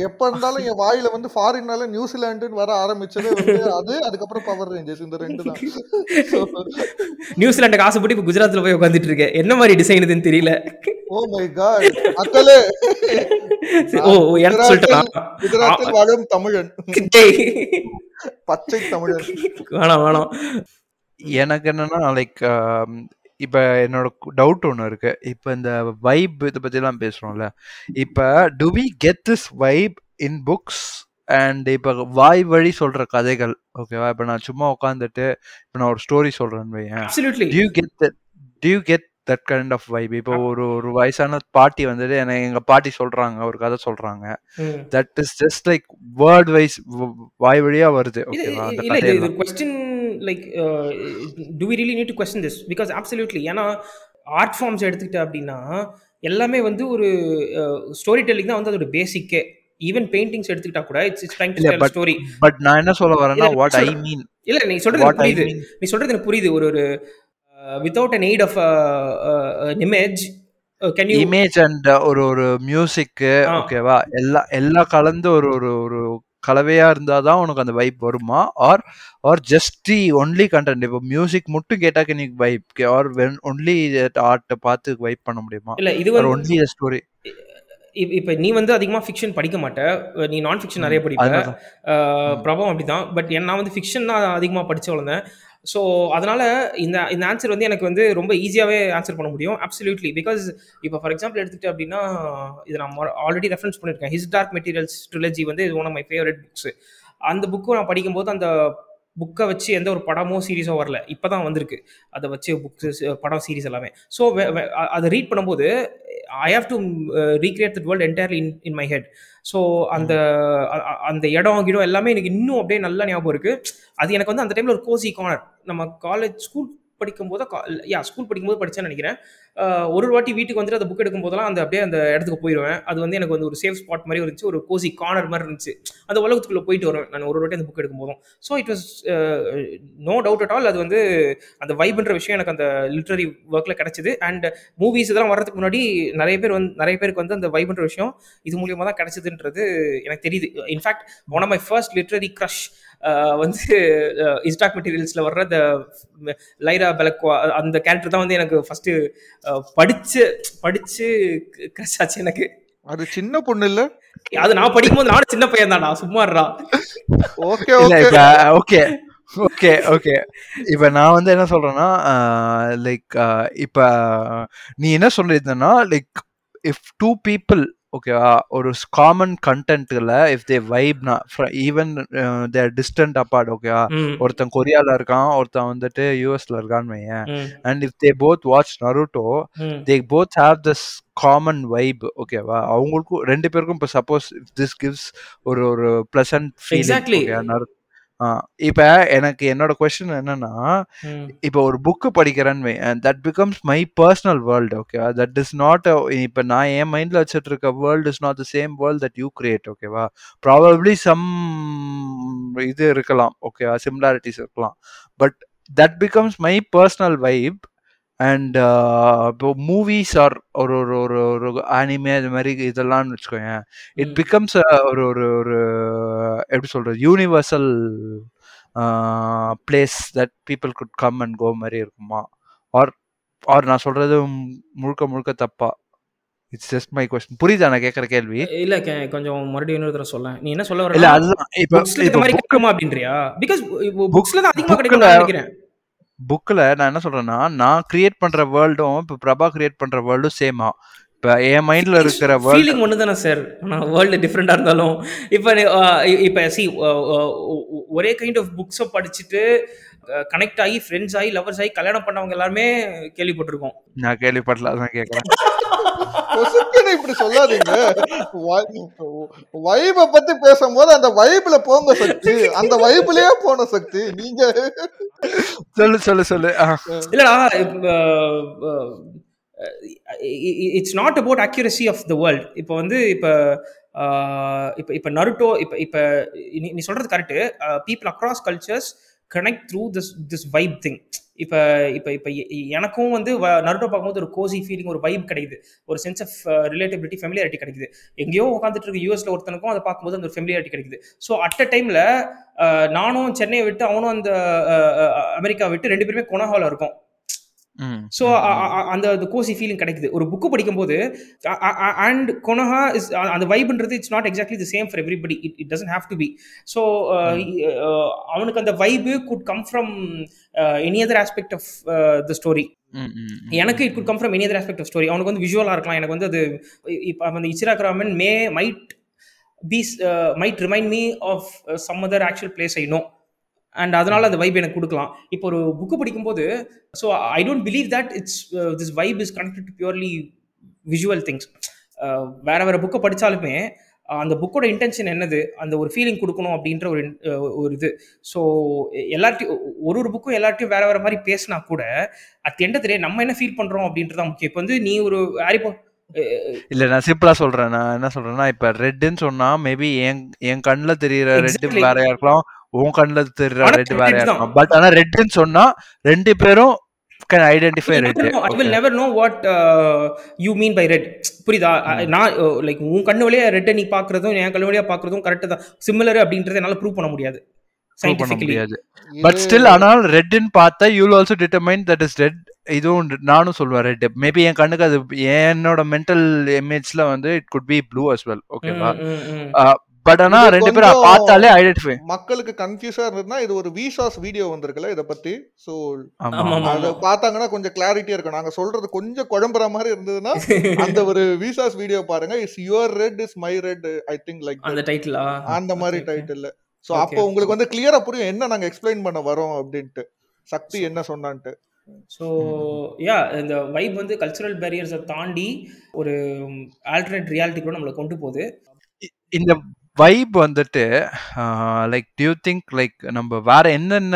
எப்ப இருந்தாலும் என் வாயில வந்து ஃபாரின்னால நியூசிலாண்டுன்னு வர ஆரம்பிச்சதே வந்து அது அதுக்கப்புறம் பவர் ரேஞ்சர்ஸ் இந்த ரெண்டு தான். நியூசிலாண்டுக்கு ஆசைப்பட்டு இப்போ குஜராத்ல போய் உட்காந்துட்டு இருக்கேன் என்ன மாதிரி டிசைன் இதுன்னு தெரியல. ஓ மை காட் மக்களே! ஓ ஓ, எனக்கு சொல்லிட்டேன். குஜராத்தில் வாழும் தமிழன். பச்சை தமிழன். வேணாம் வேணாம். எனக்கு என்னன்னா லைக் இப்ப என்னோட டவுட் ஒன்று இருக்கு. இப்ப இந்த வைப் இதை பத்தி எல்லாம் பேசுறோம்ல. இப்ப do we get this vibe in books and இப்ப வாய் வழி சொல்ற கதைகள் ஓகேவா இப்ப நான் சும்மா உட்காந்துட்டு இப்ப நான் ஒரு ஸ்டோரி சொல்றேன்னு வையேன். Do you get that do you get that kind of vibe இப்போ ஒரு ஒரு வயசான பாட்டி வந்துட்டு எனக்கு எங்க பாட்டி சொல்றாங்க ஒரு கதை சொல்றாங்க. That is just like word wise வாய் வழியா வருது. ஓகேவா like do we really need to question this because absolutely ஏன்னா ஆர்ட் ஃபார்ம்ஸ் எடுத்துக்கிட்ட அப்படின்னா எல்லாமே வந்து ஒரு ஸ்டோரி டெல்லிங் தான் வந்து அதோட பேசிக்கே ஈவன் பெயிண்டிங்ஸ் எடுத்துக்கிட்டா கூட it's it's time to tell story but நான் என்ன சொல்ல வரேன்னா வாட் ஐ மீன் இல்ல நீ சொல்றது எனக்கு புரியுது. நீ சொல்றது எனக்கு புரியுது. ஒரு ஒரு without an aid of image can you image and ஒரு ஒரு மியூசிக் ஓகேவா எல்லா எல்லா கலந்து ஒரு ஒரு ஒரு கலவையா இருந்தாதான் உனக்கு அந்த வைப் வருமா? Or or just the only content இப்போ மியூசிக் மட்டும் கேட்டாக்க நீ வைப் ஆர் வென் ஒன்லி ஆர்ட்டை பார்த்து வைப் பண்ண முடியுமா? இல்ல இது வந்து ஒன்லி ஸ்டோரி இப்- இப்ப நீ வந்து அதிகமா ஃபிக்ஷன் படிக்க மாட்ட. நீ நான் ஃபிக்ஷன் நிறைய படிப்ப. பிரபம் அப்படிதான். பட் நான் வந்து ஃபிக்ஷன் தான் அதிகமாக படிச்சு வளர்ந்தேன். ஸோ அதனால இந்த இந்த ஆன்சர் வந்து எனக்கு வந்து ரொம்ப ஈஸியாகவே ஆன்சர் பண்ண முடியும். அப்சல்யூட்லி பிகாஸ் இப்போ ஃபார் எக்ஸாம்பிள் எடுத்துக்கிட்டு அப்படின்னா இது நான் ஆல்ரெடி ரெஃபரன்ஸ் பண்ணியிருக்கேன். ஹிஸ் டார்க் மெட்டீரியல்ஸ் ட்ரிலஜி வந்து இது one of my favourite books அந்த புக்கு நான் படிக்கும்போது அந்த புக்கை வச்சு எந்த ஒரு படமோ சீரீஸோ வரல. இப்போ தான் வந்திருக்கு. அதை வச்சு புக்ஸ் படம் சீரீஸ் எல்லாமே. ஸோ அதை ரீட் பண்ணும்போது I have to recreate that world entirely in in my head so அந்த அ- அந்த இடம் கிடம் எல்லாமே எனக்கு இன்னும் அப்படியே நல்லா ஞாபகம் இருக்கு. அது எனக்கு வந்து அந்த டைம்ல ஒரு கோசி கார்னர் நம்ம காலேஜ் ஸ்கூல் படிக்கும்போது யா ஸ்கூல் படிக்கும்போது படிச்சேன்னு நினைக்கிறேன். அஹ் ஒரு வாட்டி வீட்டுக்கு வந்துட்டு அந்த புக் எடுக்கும் போதெல்லாம் அந்த அப்படியே அந்த இடத்துக்கு போயிடுவேன் அது வந்து எனக்கு வந்து ஒரு சேஃப் ஸ்பாட் மாதிரி இருந்துச்சு. ஒரு கோசி கார்னர் மாதிரி இருந்துச்சு. அந்த உலகத்துக்குள்ளே போயிட்டு வருவேன். நான் ஒரு வாட்டி அந்த புக் எடுக்கும் போதும் so it was no doubt at all அது வந்து அந்த வைப்ன்ற விஷயம் எனக்கு அந்த லிட்ரரி ஒர்க்கில் கிடச்சிது. அண்ட் மூவிஸ் இதெல்லாம் வர்றதுக்கு முன்னாடி நிறைய பேர் வந்து நிறைய பேருக்கு வந்து அந்த வைப்ன்ற விஷயம் இது மூலியமாக தான் கிடச்சிதுன்றது எனக்கு தெரியுது. In fact one of my first literary crush வந்து இஸ்டாக் மெட்டீரியல்ஸில் வர்ற அந்த லைரா பெலக்வா அந்த கேரக்டர் தான் வந்து எனக்கு ஃபஸ்ட்டு படிச்சு படிச்சு க்ரஷ் ஆச்சு எனக்கு. அது சின்ன பொண்ணு இல்ல? அது நான் படிக்கும்போது நானும் சின்ன பையன் சும்மாடுறா ஓகே இல்ல ஓகே. இப்ப ஓகே ஓகே ஓகே. இப்ப நான் வந்து என்ன சொல்றேன்னா லைக் இப்ப நீ என்ன சொல்லியிருந்தனா லைக் இஃப் டூ பீப்புள் ஓகேவா ஒரு காமன் கண்டென்ட்ல இஃப் தே வைப்னா ஈவன் தேர் டிஸ்டன்ட் அப்பார்ட் ஓகேவா ஒருத்தன் கொரியால இருக்கான் ஒருத்தன் வந்துட்டு யூஎஸ்ல இருக்கான்னு வையேன். And if they both watch Naruto they both have this common vibe ஓகேவா அவங்களுக்கும் ரெண்டு பேருக்கும் இப்போ சப்போஸ் திஸ் கிவ்ஸ் ஒரு ஒரு ப்ளசன்ட் ஃபீலிங் இப்போ எனக்கு என்னோட கொஸ்டின் என்னன்னா இப்போ ஒரு புக்கு படிக்கிறேன்னு that becomes my personal world ஓகேவா தட் இஸ் நாட் இப்போ நான் என் மைண்டில் வச்சுட்டு இருக்க world is not the same world that you create ஓகேவா ப்ராபப்ளி சம் இது இருக்கலாம் ஓகேவா சிமிலாரிட்டிஸ் இருக்கலாம். But that becomes my personal vibe and இப்போ மூவிஸ் ஆர் ஒரு ஒரு ஒரு ஒரு ஆனிமே அது மாதிரி இதெல்லாம்னு வச்சுக்கோங்க இட். பிகம்ஸ் ஒரு ஒரு ஒரு எப்படி சொல்றது universal place that people could come and go மாதிரி இருக்குமா? ஆர் ஆர் நான் சொல்றது மு- முழுக்க முழுக்க தப்பா? இட்ஸ் ஜஸ்ட் மை கொஸ்டின் புரியுதா நான் கேட்குற கேள்வி? இல்ல கொஞ்சம் மறுபடியும் இன்னொரு தடவை சொல்ல நீ என்ன சொல்ல இல்ல வர அதுதான். இப்போ புக்ஸ்ல இந்த மாதிரி கிடைக்குமா அப்படின்றியா? பிகாஸ் புக்ஸ்ல தான் அதிகமா bookல- கிடைக்கும் நான் நினைக்கிறேன். புக்கில் நான் என்ன சொல்றேன்னா நான் கிரியேட் பண்ற வேர்ல்டும் இப்போ பிரபா கிரியேட் பண்ற வேர்ல்டும் சேமா இப்போ என் மைண்ட்ல இருக்கிற ஃபீலிங் ஒன்று தானே சார் ஆனால் வேர்ல்டு டிஃப்ரெண்டாக இருந்தாலும். இப்போ இப்போ சி ஒரே கைண்ட் ஆஃப் புக்ஸை படிச்சுட்டு கனெக்ட் ஆகி ஃப்ரெண்ட்ஸ் ஆகி லவர்ஸ் ஆகி கல்யாணம் பண்ணவங்க எல்லாருமே கேள்விப்பட்டிருக்கோம். நான் கேள்விப்படல அதான் கேட்குறேன் பொசுக்குன்னு இப்படி சொல்லாதீங்க. வைப பத்தி பேசும்போது அந்த வைப்ல போங்க சக்தி. அந்த வைப்லயே போன சக்தி. நீங்க சொல்லு சொல்லு சொல்லு. இல்லடா it's not about accuracy of the world இப்போ வந்து இப்போ இப்போ இப்போ நருட்டோ இப்போ இப்போ நீ நீ சொல்கிறது correct people across cultures connect through this this vibe thing இப்போ இப்போ இப்போ எனக்கும் வந்து நருட்டோ பார்க்கும்போது ஒரு கோசி ஃபீலிங் ஒரு வைப் கிடைக்குது. ஒரு சென்ஸ் ஆஃப் ரிலேட்டிபிலிட்டி ஃபெமிலியாரிட்டி கிடைக்குது. எங்கேயோ உட்காந்துட்டு இருக்க யூஎஸ்ல ஒருத்தனுக்கும் அதை பார்க்கும்போது அந்த ஒரு ஃபெமிலியாரிட்டி கிடைக்குது. ஸோ அட் அ டைமில் நானும் சென்னையை விட்டு அவனும் அந்த uh, uh, அமெரிக்கா விட்டு ரெண்டு பேருமே கொனஹாவில் இருக்கும். ஸோ அந்த அந்த கோசி ஃபீலிங் கிடைக்குது. ஒரு புக்கு படிக்கும்போது அண்ட் கொனஹா இஸ் அந்த வைப்ன்றது it's not exactly the same for everybody it it doesn't have to be so அவனுக்கு அந்த vibe could come from any other aspect of the story எனக்கு it could come from any other aspect of story அவனுக்கு வந்து விஷுவலாக இருக்கலாம். எனக்கு வந்து அது இப்போ அந்த Ichiraku ramen may might be might remind me of some other actual place I know and அதனால அந்த வைப் எனக்கு கொடுக்கலாம். இப்போ ஒரு புக்கு படிக்கும்போது so I don't believe that it's this vibe is connected to purely visual things வேற வேற புக்கை படித்தாலுமே அந்த புக்கோட இன்டென்ஷன் என்னது அந்த ஒரு ஃபீலிங் கொடுக்கணும் அப்படின்ற ஒரு ஒரு இது. ஸோ எல்லார்ட்டையும் ஒரு ஒரு புக்கும் எல்லார்ட்டையும் வேற வேற மாதிரி பேசினா கூட அட் எண்ட் தெரியும் நம்ம என்ன ஃபீல் பண்ணுறோம் அப்படின்றதான் முக்கியம். இப்போ வந்து நீ ஒரு ஹாரிபோ இல்ல நான் சிம்பிளா சொல்றேன். நான் என்ன சொல்றேன்னா இப்ப ரெட்னு சொன்னா மேபி என் என் கண்ணுல தெரியற ரெட் வேறையா இருக்கலாம் உன் கண்ணுல தெரியற ரெட் வேறையா இருக்கலாம் பட் ஆனா ரெட்னு சொன்னா ரெண்டு பேரும் can identify red I will never know what you mean by red புரியுதா? நான் லைக் உன் கண்ணு வழியா ரெட்டை நீ பாக்குறதும் என் கண்ணு வழியா பாக்குறதும் கரெக்ட் தான். சிமிலர் அப்படின்றத என்னால ப்ரூவ் பண்ண முடியாது. பண்ண முடியாது. பட் ஸ்டில் ஆனால் ரெட்னு பார்த்தா you also determine that is red இதுவும் நானும் சொல்லுவேன் ரெட் மேபி என் கண்ணுக்கு அது என்னோட மென்டல் இமேஜ்ல வந்து it could be blue as well ஓகேவா பட் ஆனா ரெண்டு பேரும் பார்த்தாலே ஐடென்டிஃபை மக்களுக்கு கன்ஃபியூஸா இருந்ததுன்னா இது ஒரு விசாஸ் வீடியோ வந்திருக்குல்ல இத பத்தி. சோ அத பார்த்தாங்கன்னா கொஞ்சம் கிளாரிட்டியா இருக்கும். நாங்க சொல்றது கொஞ்சம் குழம்புற மாதிரி இருந்ததுன்னா அந்த ஒரு விசாஸ் வீடியோ பாருங்க. Is your red is my red I think like அந்த டைட்டில் அந்த மாதிரி டைட்டில் சோ அப்போ உங்களுக்கு வந்து கிளியரா புரியும் என்ன நாங்க எக்ஸ்பிளைன் பண்ண வரோம் அப்படின்ட்டு. சக்தி என்ன சொன்னான்ட்டு. ஸோ யா இந்த வைப் வந்து கல்ச்சுரல் பேரியர்ஸை தாண்டி ஒரு ஆல்டர்னேட் ரியாலிட்டி கூட நம்மளை கொண்டு போகுது. இந்த வைப் வந்துட்டு லைக் டியூ திங்க் லைக் நம்ம வேற என்னென்ன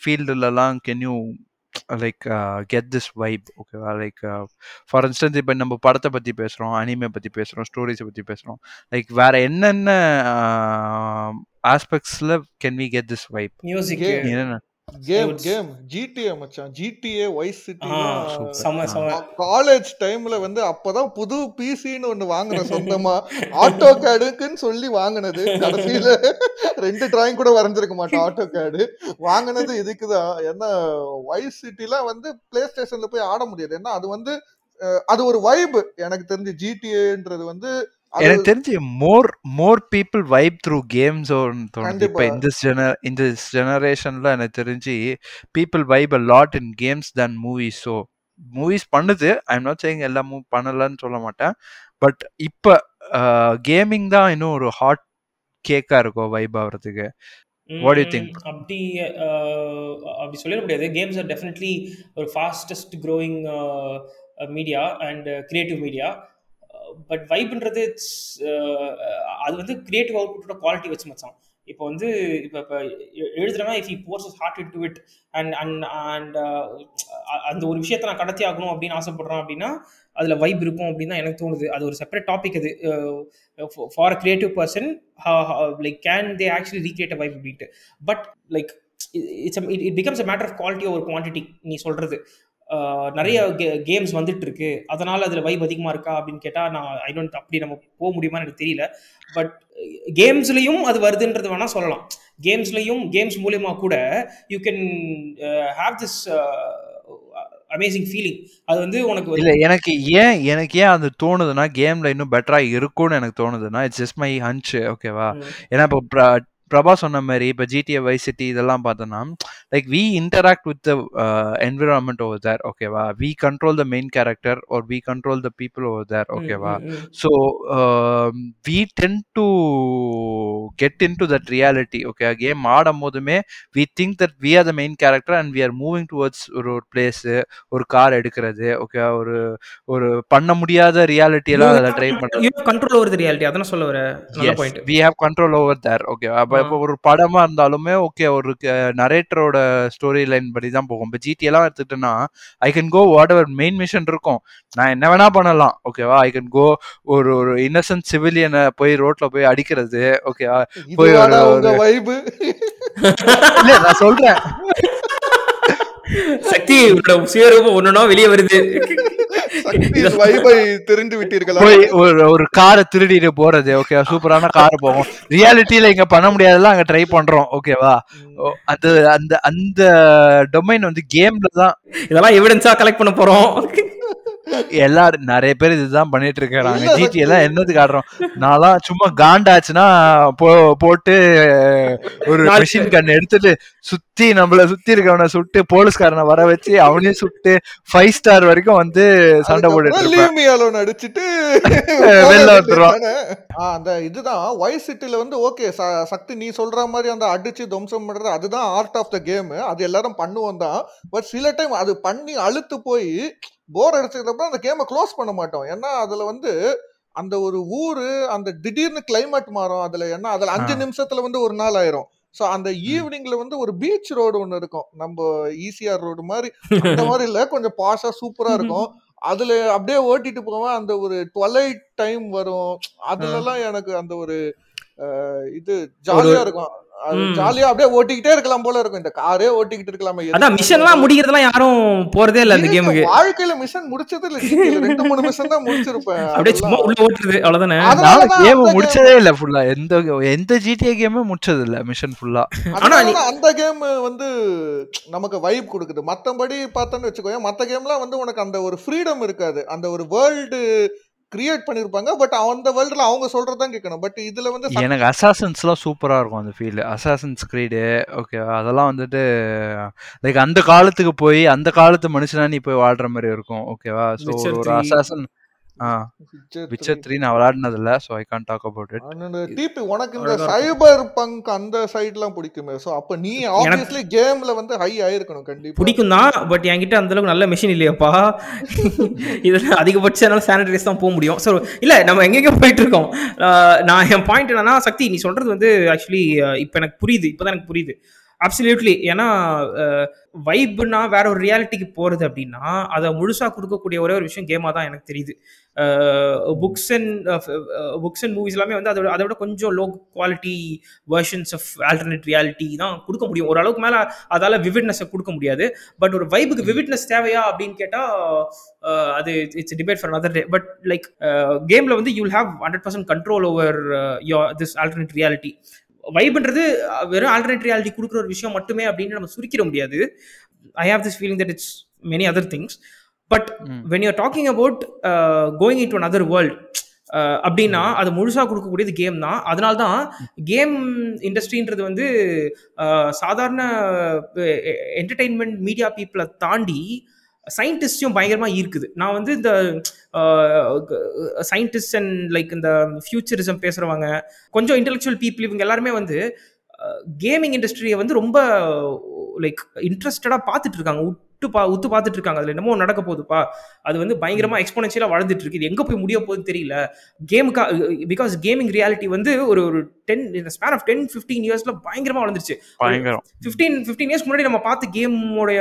ஃபீல்டுலலாம் can you like get this vibe ஓகேவா லைக் ஃபார் இன்ஸ்டன்ஸ் இப்போ நம்ம படத்தை பற்றி பேசுகிறோம் அனிமே பற்றி பேசுகிறோம் ஸ்டோரிஸை பற்றி பேசுகிறோம் லைக் வேற என்னென்ன ஆஸ்பெக்ட்ஸில் can we get this vibe music என்னென்ன? கேம் கேம் ஜிடிஏ மச்சான். ஜிடிஏ வைஸ் சிட்டி செம செம. காலேஜ் டைம்ல வந்து அப்பதான் புது பிசின்னு ஒண்ணு வாங்குன சொந்தமா. ஆட்டோ கேடுக்குன்னு சொல்லி வாங்கினது. கடைசியில ரெண்டு டிராயிங் கூட வரைஞ்சிருக்க மாட்டோம் ஆட்டோ கேடு வாங்கினது இதுக்குதான் ஏன்னா வைஸ் சிட்டிலாம் வந்து பிளே ஸ்டேஷன்ல போய் ஆட முடியாது. ஏன்னா அது வந்து அது ஒரு வைப் எனக்கு தெரிஞ்சு ஜிடிஏன்றது வந்து எனக்கு தெரிஞ்சு more more people vibe through games தோணுது. இப்போ இந்த ஜென இந்த ஜெனரேஷன்ல எனக்கு தெரிஞ்சு people vibe a lot in games than movies so movies பண்ணுது. ஐ எம் நாட் சேயிங் எல்லா மூவ் பண்ணலன்னு சொல்ல மாட்டேன். பட் இப்போ கேமிங் தான் இன்னும் ஒரு ஹாட் கேக்கா இருக்கும் வைப் ஆகிறதுக்கு வாட் யூ திங்க் அப்படி அப்படி சொல்லிட முடியாது. கேம்ஸ் ஆர் டெஃபினெட்லி ஒரு fastest growing media and creative media but வைப்ன்றது it's அது வந்து கிரியேட்டிவ் அவுட்புட்டோட குவாலிட்டி வச்சு மச்சான். இப்போ வந்து இப்போ இப்போ எழுதுறவன் if he pours heart in to it and and and அந்த ஒரு விஷயத்தை நான் கடத்தி ஆகணும் அப்படின்னு ஆசைப்படுறான் அப்படின்னா அதில் வைப் இருக்கும் அப்படின்னு தான் எனக்கு தோணுது. அது ஒரு செப்பரேட் டாபிக் அது. For a creative person like can they actually recreate a vibe அப்படின்ட்டு. But like it's it becomes a matter of quality ஒரு குவான்டிட்டி நீ சொல்கிறது நிறைய கேம்ஸ் வந்துட்டு இருக்கு அதனால அதில் வைப் அதிகமாக இருக்கா அப்படின்னு கேட்டால் நான் ஐ டோன்ட் அப்படி நம்ம போக முடியுமான்னு எனக்கு தெரியல. பட் கேம்ஸ்லையும் அது வருதுன்றது வேணால் சொல்லலாம். கேம்ஸ்லையும் கேம்ஸ் மூலியமா கூட you can have this amazing feeling அது வந்து உனக்கு இல்ல எனக்கு ஏன் எனக்கு ஏன் அது தோணுதுன்னா கேம்ல இன்னும் பெட்டரா இருக்கும்னு எனக்கு தோணுதுன்னா இட்ஸ் ஜஸ்ட் மை ஹன்ச் ஓகேவா ஏன்னா இப்போ பிரபா சொன்ன மாதிரி இப்போ ஜிடிஏ வை சிட்டி இதெல்லாம் பார்த்தோன்னா like we interact with the environment over there ஓகேவா we? Control the main character or we control the people over there ஓகேவா so we? Tend to get in to that reality okay game ஆடும் போதுமே we think that we are the main character and we are moving towards ஒரு ஒரு place ஒரு car எடுக்கிறது okay ஒரு ஒரு பண்ண முடியாத ரியாலிட்டி எல்லாம் அதில் ட்ரை பண்ணுறது கண்ட்ரோல் ஓவர் ரியாலிட்டி அதான் சொல்ல வர? We have control over there ஓகேவா இப்போ ஒரு படமா இருந்தாலுமே ஓகே ஒரு நரேட்டரோட ஸ்டோரி லைன் படி தான் போகும். இப்போ ஜிடி எல்லாம் எடுத்துட்டேன்னா I can go whatever main mission இருக்கும். நான் என்ன வேணா பண்ணலாம். ஓகேவா ஐ கேன் கோ ஒரு ஒரு இன்னசென்ட் சிவிலியனை போய் ரோட்ல போய் அடிக்கிறது. ஓகேவா போய் ஒரு- உங்க வைபு இல்ல நான் சொல்றேன். சக்தி உன்னோட சுயரூபம் ஒன்னொன்னா வெளியே வருது. தெரிந்து விட்டீர்களா? ஒரு ஒரு காரை திருடிட்டு போறது ஓகேவா சூப்பரான கார் போகும். ரியாலிட்டியில இங்க பண்ண முடியாதெல்லாம் அங்க ட்ரை பண்றோம் ஓகேவா அது அந்த அந்த டொமைன் வந்து கேம்ல தான். இதெல்லாம் எவிடன்ஸா கலெக்ட் பண்ண போறோம். எல்லாரும் நிறைய பேர் இதுதான் பண்ணிட்டு இருக்காங்க ஜிடி எல்லாம் என்னதுக்கு ஆடுறோம் நான்லாம் சும்மா காண்டாச்சுன்னா போட்டு ஒரு மிஷின் கன் எடுத்துட்டு சுத்தி நம்மள சுத்தி இருக்கவனை சுட்டு போலீஸ்காரனை வர வச்சு அவனையும் சுட்டு ஃபைவ் ஸ்டார் வரைக்கும் வந்து சண்டை அலோன் அடிச்சிட்டு வெளில வந்துருவான். அந்த இதுதான். வாய்ஸ் சிட்டில வந்து ஓகே சக்தி நீ சொல்ற மாதிரி அந்த அடிச்சு துவம்சம் பண்றது அதுதான் ஆர்ட் ஆஃப் த கேம் அது எல்லாரும் பண்ணுவோம் தான். பட் சில டைம் அது பண்ணி அழுத்து போய் போர் அடிச்சதுக்கப்புறம் அந்த கேமை க்ளோஸ் பண்ண மாட்டோம். ஏன்னா அதுல வந்து அந்த ஒரு ஊரு அந்த திடீர்னு கிளைமேட் மாறும். அதுல ஏன்னா அதுல அஞ்சு. நிமிஷத்துல வந்து ஒரு நாள் ஆயிரும். ஸோ அந்த ஈவினிங்ல வந்து ஒரு பீச் ரோடு ஒன்று இருக்கும். நம்ம ஈசிஆர் ரோடு மாதிரி அந்த மாதிரி இல்ல. கொஞ்சம் பாஷா சூப்பரா இருக்கும். அதுல அப்படியே ஓட்டிட்டு போவேன். அந்த ஒரு ட்வெலைட் டைம் வரும். அதுல எல்லாம் எனக்கு அந்த ஒரு இது ஜாலியா இருக்கும். ஜாலியா அப்படியே ஓட்டிக்கிட்டே இருக்கலாம் போல இருக்கும். இந்த காரே ஓட்டிக்கிட்டு இருக்கலாமே. அதான் மிஷன்லாம் முடிக்கிறதுலாம் யாரும் போறதே இல்ல அந்த கேமுக்கு வாழ்க்கையில மிஷன் முடிச்சது இல்ல. ரெண்டு மூணு மிஷன் தான் முடிச்சிருப்பேன். அப்படியே சும்மா. உள்ள ஓட்டுறது அவ்வளவுதானே? கேம் முடிச்சதே இல்ல ஃபுல்லா எந்த எந்த ஜிடிஏ கேமே முடிச்சது இல்ல மிஷன் ஃபுல்லா ஆனா அந்த கேம் வந்து நமக்கு வைப் கொடுக்குது. மத்தபடி பார்த்தோன்னு வச்சுக்கோங்க மத்த கேம்லாம் வந்து உனக்கு அந்த ஒரு ஃப்ரீடம் இருக்காது. அந்த ஒரு வேர்ல்டு கிரியேட் பண்ணிருப்பாங்க பட் அந்த வேர்ல்டுல அவங்க சொல்றதான் கேட்கணும். பட் இதுல வந்து எனக்கு அசாசன்ஸ்லாம் சூப்பரா இருக்கும் அந்த ஃபீல் அசாசன்ஸ் கிரீடு ஓகே அதெல்லாம் வந்துட்டு லைக் அந்த காலத்துக்கு போய் அந்த காலத்து மனுஷனா நீ போய் வாழ்ற மாதிரி இருக்கும் ஓகேவா ஸோ ஒரு 3. Assassin's Witcher 3. த்ரீ நான் விளையாடினது இல்ல so I can't talk about it DP உனக்கு இந்த சைபர் பங்க் அந்த சைட்லாம் பிடிக்குமே. சோ அப்ப நீ ஆப்வியஸ்லி கேம்ல வந்து ஹை ஆயிருக்கணும் கண்டிப்பா. பிடிக்கும் தான் பட் என்கிட்ட அந்த அளவுக்கு நல்ல மிஷின் இல்லையாப்பா. இதில் அதிகபட்சம் என்னால் சானிடைஸ் தான் போக முடியும். இல்லை நம்ம எங்கெங்க போயிட்டு இருக்கோம் நான் என் பாயிண்ட் என்னன்னா சக்தி நீ சொல்றது வந்து ஆக்சுவலி இப்போ எனக்கு புரியுது. இப்போ தான் எனக்கு புரியுது. அப்சல்யூட்லி ஏன்னா வைப்னா வேற ஒரு ரியாலிட்டிக்கு போகிறது அப்படின்னா அதை முழுசாக கொடுக்கக்கூடிய ஒரே ஒரு விஷயம் கேமாக தான் எனக்கு தெரியுது. Books and books and movies எல்லாமே வந்து அதோட அதை விட கொஞ்சம் low quality versions of alternate reality தான் கொடுக்க முடியும். ஓரளவுக்கு மேலே அதால் விவிட்னஸை கொடுக்க முடியாது. பட் ஒரு வைபுக்கு விவிட்னஸ் தேவையா அப்படின்னு கேட்டால் அது it's debate for another day but like கேமில் வந்து you will have hundred percent control over your this alternate reality வைப்ன்றது வெறும் ஆல்டர்னேட் ரியாலிட்டி கொடுக்குற ஒரு விஷயம் மட்டுமே அப்படின்னு நம்ம சுருக்கிட முடியாது. I have this feeling that it's many other things but when you're talking about going in to another world அப்படின்னா அது முழுசாக கொடுக்கக்கூடியது கேம் தான். அதனால தான் கேம் இண்டஸ்ட்ரின்றது வந்து அஹ், சாதாரண என்டர்டெயின்மெண்ட் மீடியா பீப்புளை தாண்டி சயின்டிஸ்டையும் பயங்கரமாக இருக்குது நான் வந்து இந்த சயின்டிஸ்ட் அண்ட் லைக் இந்த ஃபியூச்சரிசம் பேசுகிறவங்க கொஞ்சம் இன்டெலெக்சுவல் பீப்புள் இவங்க எல்லாருமே வந்து கேமிங் இண்டஸ்ட்ரியை வந்து ரொம்ப லைக் இன்ட்ரெஸ்டடாக பார்த்துட்டு இருக்காங்க. உத்து பா உத்து பார்த்துட்டு இருக்காங்க அதில் என்னமோ நடக்க போகுதுப்பா. அது வந்து பயங்கரமாக எக்ஸ்போனன்ஷியலாக வளர்ந்துட்டு இருக்கு இது எங்கே போய் முடிய போகுது தெரியல. கேமுக்கா பிகாஸ் கேமிங் ரியாலிட்டி வந்து ஒரு ஒரு டென் இந்த ஸ்பேன் ஆஃப் டென் ஃபிஃப்டீன் இயர்ஸில் பயங்கரமாக வளர்ந்துருச்சு. பயங்கரம். ஃபிஃப்டீன் ஃபிஃப்டீன் இயர்ஸ் முன்னாடி நம்ம பார்த்த கேமோடைய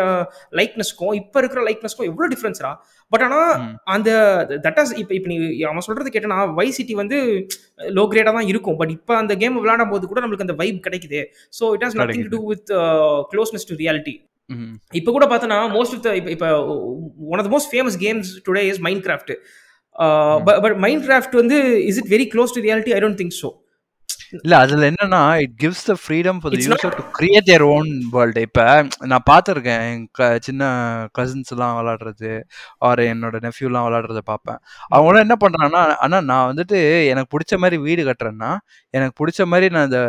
லைக்னஸ்க்கும் இப்போ இருக்கிற லைக்னஸ்க்கும் எவ்வளோ டிஃப்ரென்ஸ்ரா பட் ஆனால் ம். அந்த தட் ஆஸ் இப்போ இப்போ நீ அவன் சொல்றது கேட்டனா வை சிட்டி வந்து லோ கிரேடாக தான் இருக்கும். பட் இப்போ அந்த கேம் விளையாடும் போது கூட நம்மளுக்கு அந்த வைப் கிடைக்குது. So it has nothing to with closeness to reality. இப்போ கூட பார்த்தோன்னா மோஸ்ட் ஆஃப் த இப்போ இப்போ one of the most famous games today is Minecraft but Minecraft வந்து is it very close to reality I don't think so இல்ல அதுல என்னன்னா it gives the freedom for user to create their own world இப்ப நான் பார்த்துருக்கேன் என் சின்ன cousins எல்லாம் விளையாடுறது ஆர் என்னோட நெஃப்யூ எல்லாம் விளையாடுறத பார்ப்பேன். அவங்களும் என்ன பண்றாங்கன்னா ஆனா நான் வந்துட்டு எனக்கு பிடிச்ச மாதிரி வீடு கட்டுறேன்னா எனக்கு பிடிச்ச மாதிரி நான் இந்த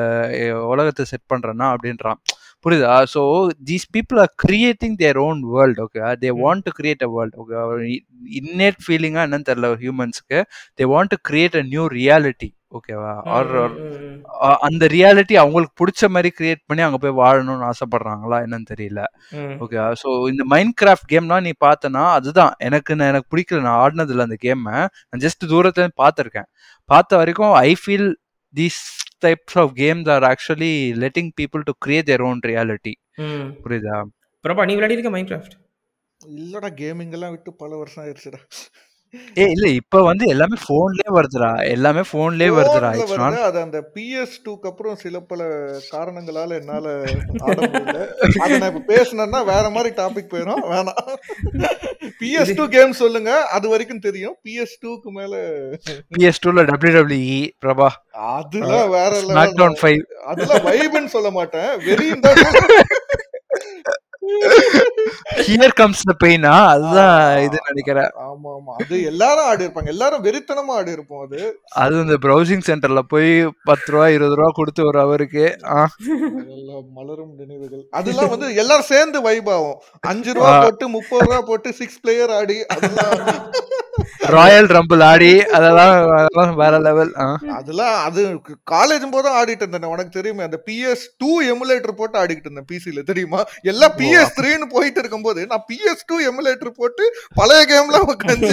உலகத்தை செட் பண்றேன்னா அப்படின்றான். புரியுதா? So these people are creating their own world okay they want to create a world okay innate ஃபீலிங்கா என்னன்னு தெரியல ஹியூமன்ஸ்க்கு they want to create a new reality ஓகேவா ஆர் அந்த ரியாலிட்டி அவங்களுக்கு பிடிச்ச மாதிரி கிரியேட் பண்ணி அங்க போய் வாழணும்னு ஆசைப்படுறாங்களா என்னன்னு தெரியல ஓகே ஸோ இந்த மைண்ட் கிராஃப்ட் கேம்லாம் நீ பார்த்தனா அதுதான். எனக்கு நான் எனக்கு பிடிக்கல நான் ஆடினது இல்லை அந்த கேமை நான் ஜஸ்ட் தூரத்துல பார்த்துருக்கேன். பார்த்த வரைக்கும் I feel these types of games are actually letting people to create their own reality hmm புரியுதா? பிரபா நீ விளையாடி இருக்க மைண்ட் கிராஃப்ட் இல்லடா கேமிங் எல்லாம் விட்டு பல வருஷம் ஆயிடுச்சுடா. ஏ இல்ல இப்ப வந்து எல்லாமே போன்லயே வருதுடா. எல்லாமே போன்லயே வருதுடா இட்ஸ் வருது அது அந்த பிஎஸ் டூக்கு அப்புறம் சில பல காரணங்களால என்னால ஆட முடியல. அதை நான் இப்ப பேசினேன்னா வேற மாதிரி டாபிக் போயிடும் வேணாம் பிஎஸ் டூ கேம் சொல்லுங்க. அது வரைக்கும் தெரியும். பிஎஸ் டூக்கு மேல பிஎஸ் டூல டபிள்யூ டபிள்யூஇ பிரபா. அதெல்லாம் வேற ஸ்மாக் லெவல். டவுன் ஃபைவ் அதெல்லாம் வைப்னு சொல்ல மாட்டேன். வெறியும் தான் ஹியர் கம்ஸ் த பெயினா அதுதான் இது நினைக்கிறேன். ஆமா ஆமா அது எல்லாரும் ஆடி இருப்பாங்க. எல்லாரும் வெறித்தனமா ஆடி இருப்போம் அது. அது இந்த ப்ரௌசிங் சென்டர்ல போய் பத்து ரூபா இருபது ரூபா கொடுத்து ஒரு அவருக்கு மலரும் நினைவுகள். அதெல்லாம் வந்து எல்லாரும் சேர்ந்து வைப் ஆகும். அஞ்சு ரூபா போட்டு முப்பது ரூபா போட்டு சிக்ஸ் பிளேயர் ஆடி அதெல்லாம் ராயல் ரம்பிள் ஆடி அதெல்லாம் அதெல்லாம் வேற லெவல் அதெல்லாம் அது காலேஜ் போதும் ஆடிட்டு இருந்தேன். உனக்கு தெரியுமே அந்த பிஎஸ் டூ எமுலேட்டர் போட்டு ஆடிட்டு இருந்தேன் பிசில தெரியுமா? எல்லாம் பிஎஸ் த்ரீன்னு போயிட்டு இருக்கும்போது நான் பிஎஸ் டூ எமுலேட்டர் போட்டு பழைய கேம்லாம் உட்காந்து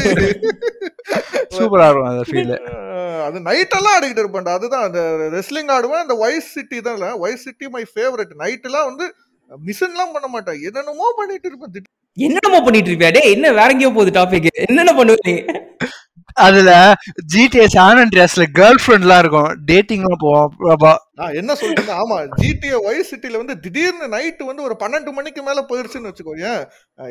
சூப்பரா இருக்கும் அந்த ஃபீல் அது நைட் எல்லாம் ஆடிக்கிட்டு இருப்பேன்டா. அதுதான் அந்த ரெஸ்லிங் ஆடுவேன். அந்த வைஸ் சிட்டி தான் Vice City my favourite night எல்லாம் வந்து மிஷன்லாம் பண்ண மாட்டேன். என்னென்னமோ பண்ணிட்டு இருப்பேன். என்னென்னமோ பண்ணிட்டு இருப்பியா? டே என்ன வேற எங்கேயோ போகுது டாபிக் என்னென்ன பண்ணுவீங்க அதுல ஜிடிஏ சான் அண்ட்ரியாஸ்ல கேர்ள் ஃப்ரெண்ட்லாம் இருக்கும். டேட்டிங்லாம் போவோம் என்ன சொல்றேன் ஆமா ஜிடிஏ வைஸ் சிட்டில வந்து திடீர்னு நைட்டு வந்து ஒரு பன்னெண்டு மணிக்கு மேல போயிருச்சுன்னு வச்சுக்கோங்க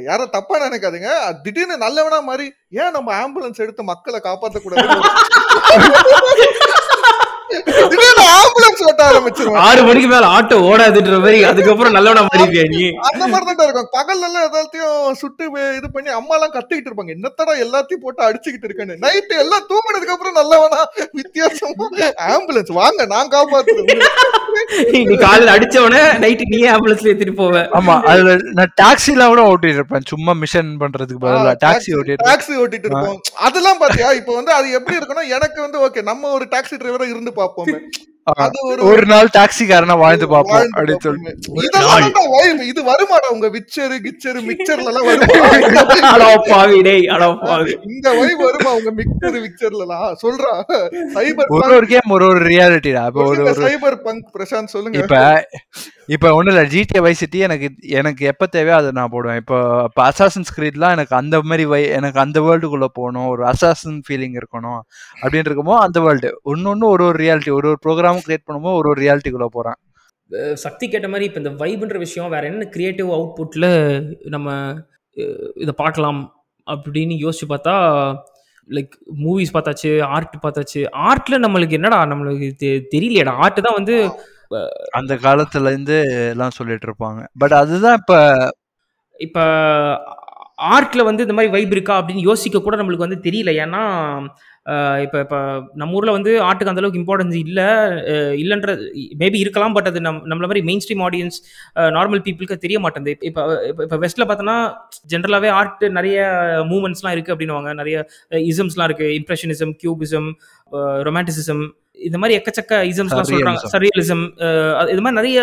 யாரும் தப்பா நினைக்காதீங்க. அது திடீர்னு நல்லவனா மாதிரி ஏன் நம்ம ஆம்புலன்ஸ் எடுத்து மக்களை காப்பாத்த கூடாது ஆம்புலன்ஸ் ஓட்ட ஆரம்பிச்சிருவான் ஆறு மணிக்கு மேல ஆட்டோ ஓடாதுன்ற மாதிரி அதுக்கப்புறம் நல்லவனா மாறிப்பியா நீ? அந்த மாதிரி தான் இருக்கும். பகல்ல எல்லாம் எல்லாத்தையும் சுட்டு இது பண்ணி அம்மா எல்லாம் கத்திக்கிட்டு இருப்பாங்க. என்னத்தடா எல்லாத்தையும் போட்டு அடிச்சுக்கிட்டு இருக்கேன்னு. நைட்டு எல்லாம் தூங்கினதுக்கு அப்புறம் நல்லவனா? வித்தியாசமா. ஆம்புலன்ஸ் வாங்க நான் காப்பாத்துறேன் நீ காலையில அடிச்சவன நைட்டு நீயே ஆம்புலன்ஸ்ல ஏத்திட்டு போவ. ஆமா அதுல நான் டாக்ஸிலாம் கூட ஓட்டிட்டு இருப்பேன். சும்மா மிஷன் பண்றதுக்கு பதிலா. டாக்ஸி ஓட்டிட்டு டாக்ஸி ஓட்டிட்டு இருப்போம். அதெல்லாம் பாத்தியா? இப்ப வந்து அது எப்படி இருக்குன்னா எனக்கு வந்து ஓகே நம்ம ஒரு டாக்ஸி டிரைவரா இருந்து பாப்போமே அது ஒரு ஒரு நாள் டாக்ஸிக்காரனா வாழ்ந்து பார்ப்போம் வாழ்ந்து அப்படின்னு பார்ப்போமே. தான்டா vibe. இது வருமாடா உங்க விச்சரு கிச்சரு மிக்சர்ல எல்லாம் இந்த வைப் வருமா உங்க மிக்சர் விக்சர்ல எல்லாம் சொல்றா. சைபர் ஒரு ஒரு கேம் ஒரு ஒரு ரியாலிட்டிடா இப்போ ஒரு ஒரு சைபர் பங்க் பிரசாந்த் சொல்லுங்க. இப்ப இப்ப ஒண்ணும் இல்ல ஜிடிஏ வை சிட்டி எனக்கு எனக்கு எப்ப தேவையோ அதை நான் போடுவேன். இப்போ இப்போ அசாசன் ஸ்கிரீட்லாம் எனக்கு அந்த மாதிரி வை எனக்கு அந்த வேர்ல்டுக்குள்ள போகணும். ஒரு அசாசன் ஃபீலிங் இருக்கணும். அப்படின்னு இருக்குமோ அந்த வேர்ல்டு ஒன்னொன்னு ஒரு ஒரு ரியாலிட்டி ஒரு ஒரு ப்ரோக்ராமும் கிரியேட் பண்ணும்போது ஒரு ஒரு ரியாலிட்டிக்குள்ள அஹ் சக்தி கேட்ட மாதிரி இப்போ இந்த வைப்ன்ற விஷயம் வேற என்ன கிரியேட்டிவ் அவுட்புட்டில் நம்ம இதை பார்க்கலாம் அப்படின்னு யோசிச்சு பார்த்தா லைக் மூவிஸ் பார்த்தாச்சு ஆர்ட் பார்த்தாச்சு. ஆர்ட்ல நம்மளுக்கு என்னடா நம்மளுக்கு தெரியலையேடா. ஆர்ட் தான் வந்து அந்த காலத்துல இருந்து எல்லாம் சொல்லிட்டு இருப்பாங்க. பட் அதுதான் இப்ப இப்போ ஆர்ட்ல வந்து இந்த மாதிரி வைப் இருக்கா அப்படின்னு யோசிக்க கூட நம்மளுக்கு வந்து தெரியல. ஏன்னா இப்போ இப்போ நம்ம ஊரில் வந்து ஆர்ட்டுக்கு அந்த அளவுக்கு இம்பார்ட்டன்ஸ் இல்லை. இல்லைன்ற மேபி இருக்கலாம் பட் அது நம் நம்மள மாதிரி மெயின் ஸ்ட்ரீம் ஆடியன்ஸ் நார்மல் பீப்புளுக்கு தெரிய மாட்டேங்குது. இப்போ இப்போ இப்போ வெஸ்ட்டில் பார்த்தோன்னா ஜென்ரலாகவே ஆர்ட் நிறைய மூமெண்ட்ஸ்லாம் இருக்குது அப்படின்னுவாங்க. நிறைய இசம்ஸ்லாம் இருக்குது இம்ப்ரெஷனிசம் கியூபிசம் ரொமான்டிசிசம் இந்த மாதிரி எக்கச்சக்க இசம்ஸ்லாம் Surrealism. சரியலிசம் இது மாதிரி நிறைய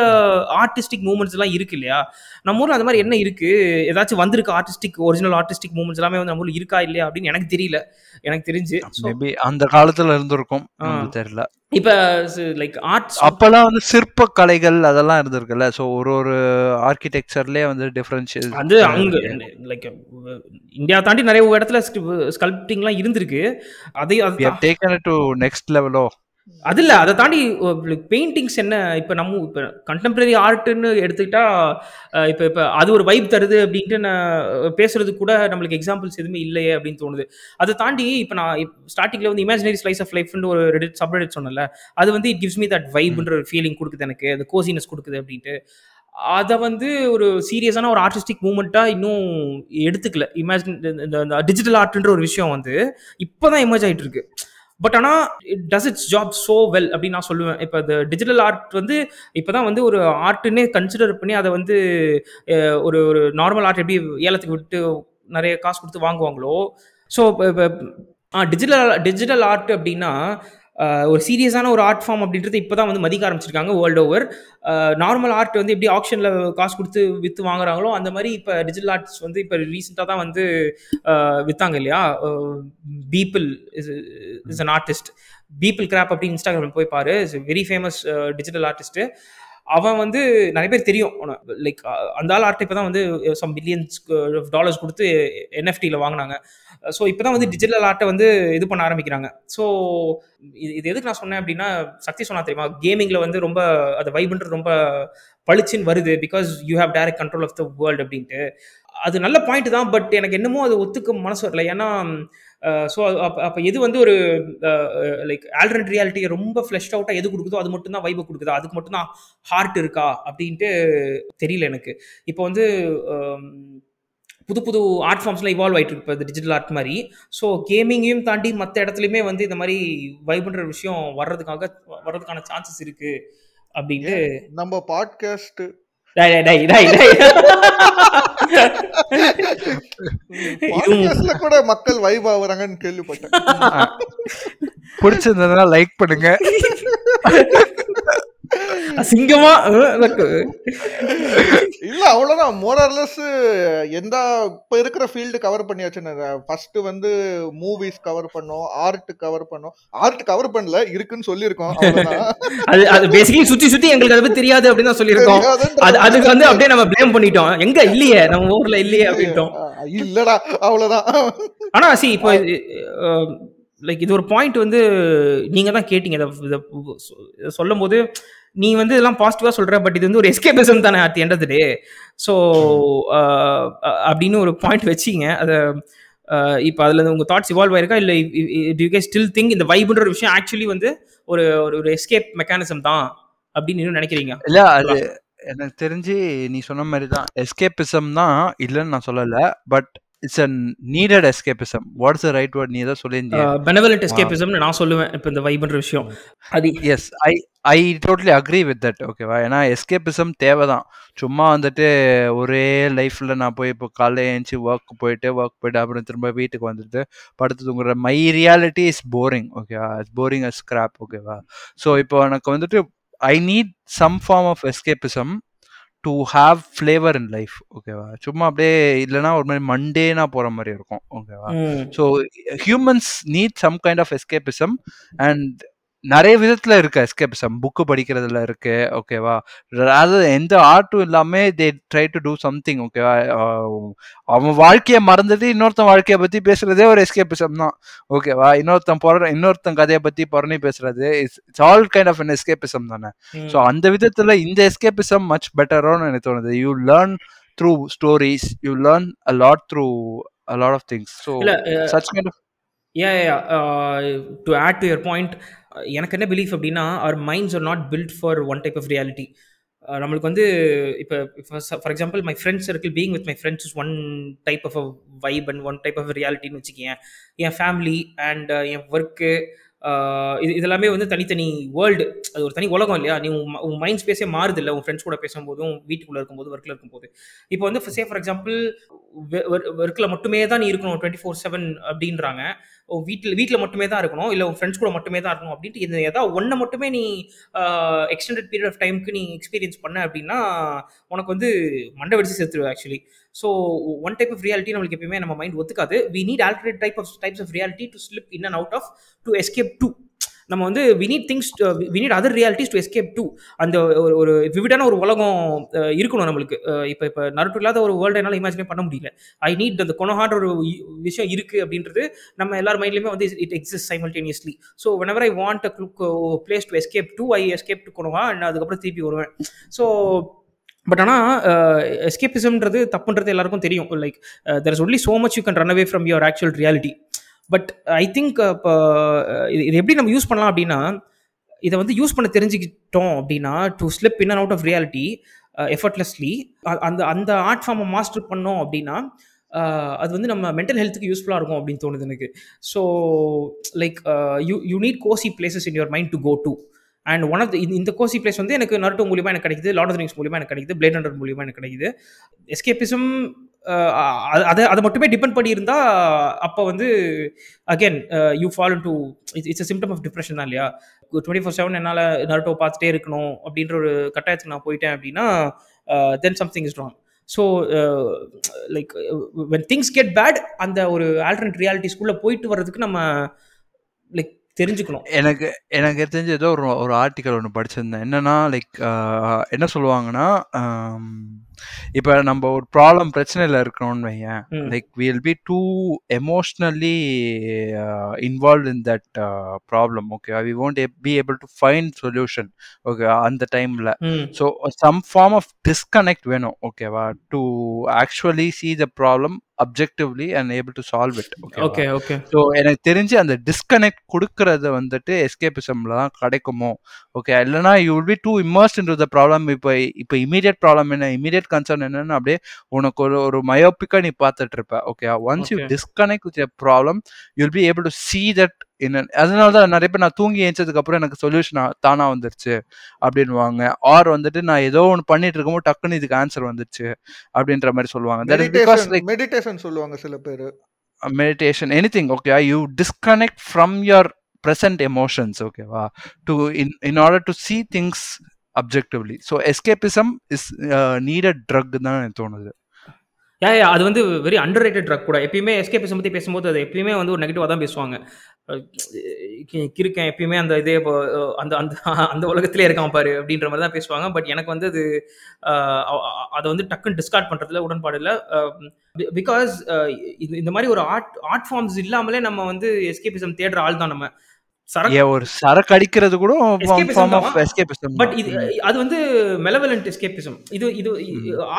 ஆர்டிஸ்டிக் மூமெண்ட்ஸ் எல்லாம் இருக்கு இல்லையா? நம்ம ஊர்ல அது மாதிரி என்ன இருக்கு? ஏதாச்சும் வந்திருக்கு ஆர்டிஸ்டிக் ஒரிஜினல் ஆர்டிஸ்டிக் மூமெண்ட்ஸ் எல்லாமே வந்து நம்ம ஊர்ல இருக்கா இல்லையா அப்படின்னு எனக்கு தெரியல. எனக்கு தெரிஞ்சு. மேபி அந்த காலத்துல இருந்திருக்கும். தெரியல. இப்ப லைக் ஆர்ட்ஸ் அப்பெல்லாம் வந்து சிற்ப கலைகள் அதெல்லாம் இருந்திருக்குல்ல. சோ ஒரு ஒரு ஆர்கிடெக்சர்லயே வந்து டிஃபரன்ஷியல் வந்து அங்க லைக் இந்தியா தாண்டி நிறைய இடத்துல ஸ்கல்ப்டிங்லாம் இருந்திருக்கு. அதை அது டேக்கன் டு நெக்ஸ்ட் லெவலோ அது இல்ல அதை தாண்டி பெயிண்டிங்ஸ் என்ன இப்போ நம்ம இப்போ கண்டெம்பரரி ஆர்ட்னு எடுத்துக்கிட்டா இப்போ இப்போ அது ஒரு வைப் தருது அப்படின்ட்டு நான் பேசுறது கூட நம்மளுக்கு எக்ஸாம்பிள்ஸ் எதுவுமே இல்லையே அப்படின்னு தோணுது. அதை தாண்டி இப்போ நான் ஸ்டார்டிங்ல வந்து இமேஜினரி ஸ்லைஸ் ஆஃப் லைஃப்னு ஒரு ரெடிட் சப்ரெடிட் சொன்னல அது வந்து இட் கிவ்ஸ் மீ. தட் வைப்ன்ற ஒரு ஃபீலிங் கொடுக்குது எனக்கு அந்த கோசினஸ் கொடுக்குது அப்படின்ட்டு. அதை வந்து ஒரு சீரியஸான ஒரு ஆர்டிஸ்டிக் மூமெண்ட்டாக இன்னும் எடுத்துக்கல. இமேஜின் இந்த டிஜிட்டல் ஆர்ட்ன்ற ஒரு விஷயம் வந்து இப்போ தான் எமர்ஜ் ஆயிட்டு இருக்கு. பட் ஆனால் it does its job so well அப்படின்னு நான் சொல்லுவேன். இப்போ இந்த டிஜிட்டல் ஆர்ட் வந்து இப்போ தான் வந்து ஒரு ஆர்ட்டுன்னே கன்சிடர் பண்ணி அதை வந்து ஒரு ஒரு நார்மல் ஆர்ட் எப்படி ஏலத்துக்கு விட்டு நிறைய காசு கொடுத்து வாங்குவாங்களோ ஸோ இப்போ டிஜிட்டல் டிஜிட்டல் ஆர்ட் அப்படின்னா ஒரு சீரியஸான ஒரு ஆர்ட் ஃபார்ம் அப்படின்றது இப்போ தான் வந்து மதிக்க ஆரம்பிச்சிருக்காங்க வேர்ல்டு ஓவர் நார்மல் ஆர்ட் வந்து எப்படி ஆப்ஷனில் காசு கொடுத்து விற்று வாங்குறாங்களோ அந்த மாதிரி இப்போ டிஜிட்டல் ஆர்ட்ஸ் வந்து இப்போ ரீசெண்டாக தான் வந்து விற்றாங்க இல்லையா? Beeple is is an artist Beeple crap அப்படின்னு இன்ஸ்டாகிராமில் போய் பாரு. Is very famous digital artist அவன் வந்து நிறைய பேர் தெரியும். லைக் அந்த ஆள் ஆர்ட் இப்போ தான் வந்து சம் மில்லியன்ஸ் டாலர்ஸ் கொடுத்து என்எஃப்டியில் வாங்கினாங்க. ஸோ இப்போ தான் வந்து டிஜிட்டல் ஆர்ட்டை வந்து இது பண்ண ஆரம்பிக்கிறாங்க. ஸோ இது இது எதுக்கு நான் சொன்னேன் அப்படின்னா சக்தி சொன்னா தெரியுமா? கேமிங்கில் வந்து ரொம்ப அது வைப்ன்றது ரொம்ப பளிச்சுன்னு வருது because you have direct control of the world அப்படின்ட்டு. அது நல்ல பாயிண்ட் தான் பட் எனக்கு என்னமோ அது ஒத்துக்க மனசு வரல. ஏன்னா ஸோ அப்போ அப்போ எது வந்து ஒரு லைக் ஆல்டர்னேட் ரியாலிட்டியை ரொம்ப ஃப்ளெஷ் அவுட்டாக எது கொடுக்குதோ அது மட்டும் தான் வைபை கொடுக்குதா? அதுக்கு மட்டும் தான் ஹார்ட் இருக்கா? அப்படின்ட்டு தெரியல எனக்கு. இப்போ வந்து புது புது ஆர்ட் ஃபார்ம்ஸ்லாம் இவால்வ் ஆகிட்டு இருக்கு. இப்போ டிஜிட்டல் ஆர்ட் மாதிரி. ஸோ கேமிங்கையும் தாண்டி மற்ற இடத்துலையுமே வந்து இந்த மாதிரி வைப்ன்ற விஷயம் வர்றதுக்காக வர்றதுக்கான சான்சஸ் இருக்குது அப்படின்னு நம்ம பாட்காஸ்ட் டேய், டேய், டேய், டேய், பாட்காஸ்ட்ல கூட மக்கள் வைப் ஆகுறாங்கன்னு கேள்விப்பட்டேன். பிடிச்சிருந்ததுன்னா லைக் பண்ணுங்க. அசிங்கமா எனக்கு. இல்ல அவ்வளவுதான். மோரர்லெஸ் எந்த இப்ப இருக்கிற ஃபீல்டு கவர் பண்ணியாச்சுன்னு ஃபர்ஸ்ட் வந்து மூவிஸ் கவர் பண்ணோம் ஆர்ட் கவர் பண்ணோம். ஆர்ட் கவர் பண்ணல இருக்குன்னு சொல்லியிருக்கோம். அது அது பேசிக்கலி சுத்தி சுத்தி எங்களுக்கு அதை பத்தி தெரியாது அப்படின்னு தான் சொல்லியிருக்கோம். அது அதுக்கு வந்து அப்படியே நம்ம ப்ளேம் பண்ணிட்டோம். எங்க இல்லையே? நம்ம ஊர்ல இல்லையே அப்படின்ட்டோம். இல்லடா அவ்வளவுதான். ஆனா சி இப்போ லைக் இது ஒரு பாயிண்ட் வந்து நீங்க தான் கேட்டீங்க சொல்லும் போது நீ வந்து இதெல்லாம் பாசிட்டிவா சொல்ற பட் இது வந்து ஒரு எஸ்கேபிசம் தானே at end of day so அப்படின்னு ஒரு பாயிண்ட் வச்சிங்க. அதை இப்போ அதில் உங்க தாட்ஸ் இவால்வ் ஆயிருக்கா? இல்லை டு யூ கே ஸ்டில் திங்க் இந்த வைப்ன்ற ஒரு விஷயம் ஆக்சுவலி வந்து ஒரு ஒரு எஸ்கேப் மெக்கானிசம் தான் அப்படின்னு நினைக்கிறீங்க? இல்ல அது எனக்கு தெரிஞ்சு நீ சொன்ன மாதிரி தான் எஸ்கேபிசம் தான் இல்லைன்னு நான் சொல்லல but it's a needed escapism what's the right word நீ ஏதோ சொல்லியிருந்திய. பெனவலண்ட் எஸ்கேபிசம்னு நான் சொல்லுவேன். இப்போ இந்த வைப்ன்ற விஷயம். அது yes I I totally agree with that ஓகேவா ஏன்னா எஸ்கேபிசம் தேவை தான் சும்மா வந்துட்டு ஒரே லைஃப்ல நான் போய் இப்போ காலைல ஏஞ்சி ஒர்க் போயிட்டு ஒர்க் போயிட்டு அப்புறம் திரும்ப வீட்டுக்கு வந்துட்டு படுத்து தூங்குற மை ரியாலிட்டி இஸ் போரிங் ஓகேவா இட்ஸ் போரிங் அஸ் ஸ்கிராப் ஓகேவா ஸோ இப்போ எனக்கு வந்துட்டு I need some form of escapism to have flavour in life ஓகேவா சும்மா அப்படியே இல்லைன்னா ஒரு மாதிரி மண்டேனா போகிற மாதிரி இருக்கும் ஓகேவா. So humans need some kind of escapism and நிறைய விதத்துல இருக்கு எஸ்கேபிசம் புக்கு படிக்கிறதுல இருக்கு ஓகேவா அதாவது எந்த ஆர்ட்டும் இல்லாம they try to do something ஓகேவா அவன் வாழ்க்கையை மறந்துட்டு இன்னொருத்தன் வாழ்க்கையை பத்தி பேசுறதே ஒரு எஸ்கேபிசம் தான். ஓகேவா இன்னொருத்தன் பொற இன்னொருத்தன் கதையை பத்தி புறணி பேசுறது it's all kind of an escapism தானே. ஸோ அந்த விதத்துல இந்த எஸ்கேபிசம் மச் பெட்டரோன்னு எனக்கு தோணுது. You learn through stories you learn a lot through a lot of things so such kind of yeah to add to your point எனக்கு என்ன belief அப்படின்னா our minds are not built for one type of reality நம்மளுக்கு வந்து இப்போ for example my friends circle being with my friends is one type of a vibe and one type of ரியாலிட்டின்னு வச்சுக்கேன் என் family and என் work இது இதெல்லாமே வந்து தனித்தனி வேர்ல்டு அது ஒரு தனி உலகம் இல்லையா? நீ உன் உன் மைண்ட் ஸ்பேஸே மாறுது இல்லை உன் ஃப்ரெண்ட்ஸ் கூட பேசும்போதும் வீட்டுக்குள்ளே இருக்கும்போது ஒர்க்கில் இருக்கும்போது. இப்போ வந்து சே ஃபார் எக்ஸாம்பிள் ஒர்க்கில் மட்டுமே தான் நீ இருக்கணும் டுவெண்ட்டி ஃபோர் செவன் அப்படின்றாங்க. உன் வீட்டில் வீட்டில் மட்டுமே தான் இருக்கணும்? இல்லை உன் ஃப்ரெண்ட்ஸ் கூட மட்டுமே தான் இருக்கணும்? அப்படின்ட்டு இந்த ஏதாவது ஒன்றை மட்டுமே நீ எக்ஸ்டெண்டட் பீரியட் ஆஃப் டைமுக்கு நீ எக்ஸ்பீரியன்ஸ் பண்ண அப்படின்னா உனக்கு வந்து மண்டை வெடிச்சு செத்துருவேன் actually so one type of reality நம்மளுக்கு எப்பயுமே நம்ம மைண்ட் ஒத்துக்காது. We need alternate type of types of reality to slip in and out of to escape to நம்ம வந்து we need things we need other realities to escape to அந்த ஒரு ஒரு விவிடான ஒரு உலகம் இருக்கணும் நம்மளுக்கு. இப்போ இப்போ நருட்டு இல்லாத ஒரு வேர்ல்டு என்னால் இமேஜினே பண்ண முடியல. ஐ நீட் அந்த கொனஹான்ற ஒரு விஷயம் இருக்குது அப்படின்றது நம்ம எல்லார் மைண்ட்லையுமே வந்து it exist simultaneously so whenever I want a க்ளுக் place to escape to I escape to Konoha and அதுக்கப்புறம் திருப்பி வருவேன். ஸோ பட் ஆனால் எஸ்கேபிசம்ன்றது தப்புன்றது எல்லாருக்கும் தெரியும். Like there is only so much you can run away from your actual reality but I think இப்போ இது எப்படி நம்ம யூஸ் பண்ணலாம் அப்படின்னா இதை வந்து யூஸ் பண்ண தெரிஞ்சுக்கிட்டோம் அப்படின்னா to slip in and out of reality effortlessly அந்த அந்த ஆர்ட் ஃபார்மை மாஸ்டர் பண்ணோம் அப்படின்னா அது வந்து நம்ம மென்டல் ஹெல்த்துக்கு யூஸ்ஃபுல்லாக இருக்கும் அப்படின்னு தோணுது எனக்கு. So like you you need cozy places in your mind to go to and one of இந்த கோசி பிளேஸ் வந்து எனக்கு நருட்டோ மூலியமாக எனக்கு கிடைக்குது லார்ட் ஆஃப் ரிங்ஸ் மூலியமாக எனக்கு கிடைக்குது பிளேட் ஹண்டர் மூலியமாக எனக்கு கிடைக்குது. எஸ்கேபிசம் அதை அதை மட்டுமே டிபெண்ட் பண்ணியிருந்தா அப்போ வந்து again you follow to it's it's symptom of depression தான் இல்லையா? டுவெண்ட்டி ஃபோர் செவன் என்னால் நருட்டோ பார்த்துட்டே இருக்கணும் அப்படின்ற ஒரு கட்டாயத்துக்கு நான் போயிட்டேன் அப்படின்னா then something is wrong so like when things get bad அந்த ஒரு ஆல்டர்னேட் ரியாலிட்டிஸ்குள்ளே போயிட்டு வர்றதுக்கு நம்ம தெரிஞ்சுக்கணும். எனக்கு எனக்கு தெரிஞ்ச ஏதோ ஒரு ஒரு ஆர்டிக்கல் ஒன்று படிச்சிருந்தேன். என்னன்னா லைக் என்ன சொல்லுவாங்கன்னா இப்போ நம்ம ஒரு ப்ராப்ளம் பிரச்சனையில் இருக்கிறோம்னு வையேன். Like will be too emotionally involve in that problem okay we won't be able to find solution okay அந்த டைமில் so some form of disconnect வேணும் ஓகேவா to actually see the problem objectively and able to solve it okay okay okay so எனக்கு தெரிஞ்சு அந்த disconnect கொடுக்கறது வந்துட்டு எஸ்கேபிசம்ல தான் கிடைக்குமோ ஓகே இல்லைனா you will be too immersed in the problem இப்போ இப்போ இமீடியட் ப்ராப்ளம் என்ன? இமீடியட் கன்சர்ன் என்னன்னு அப்படியே உனக்கு ஒரு ஒரு மயோப்பிக்கா நீ பார்த்துட்டு இருப்ப okay once you. Disconnect with problem you be able to see that என்ன அதனால தான் நிறைய பேர் நான் தூங்கி ஏஞ்சதுக்கு அப்புறம் எனக்கு சொல்யூஷன் தானா வந்துருச்சு அப்படின்வாங்க ஆர் வந்துட்டு நான் ஏதோ ஒன்று பண்ணிட்டு இருக்கும்போது டக்குன்னு இதுக்கு ஆன்சர் வந்துருச்சு அப்படின்ற மாதிரி சொல்லுவாங்க. மெடிடேஷன் மெடிடேஷன் சொல்லுவாங்க சில பேர். Meditation anything okay you disconnect from your present emotions okay wow, to in in order to see things objectively so escapism is needed drug தான் எனக்கு தோணுது. ஏ அது வந்து வெரி அண்டர் ரேட்டட் ட்ரக் கூட. எப்பயுமே எஸ்கேபிசம் பற்றி பேசும்போது அது எப்பயுமே வந்து ஒரு நெகட்டிவாக தான் பேசுவாங்க. இருக்கேன் எப்பயுமே அந்த இதே இப்போ, அந்த அந்த அந்த உலகத்திலே இருக்கான் பாரு அப்படின்ற மாதிரி தான் பேசுவாங்க. பட் எனக்கு வந்து அது அதை வந்து டக்குன்னு டிஸ்கார்ட் பண்ணுறதுல உடன்பாடு இல்லை. பிகாஸ் இது இந்த மாதிரி ஒரு ஆர்ட் ஆர்ட் ஃபார்ம்ஸ் இல்லாமலே நம்ம வந்து எஸ்கேபிசம் தேடுற ஆள் தான் நம்ம. ஒரு சரக்கு அடிக்கிறது கூட பட் இது அது வந்து மெலவலண்ட் எஸ்கேபிசம் இது இது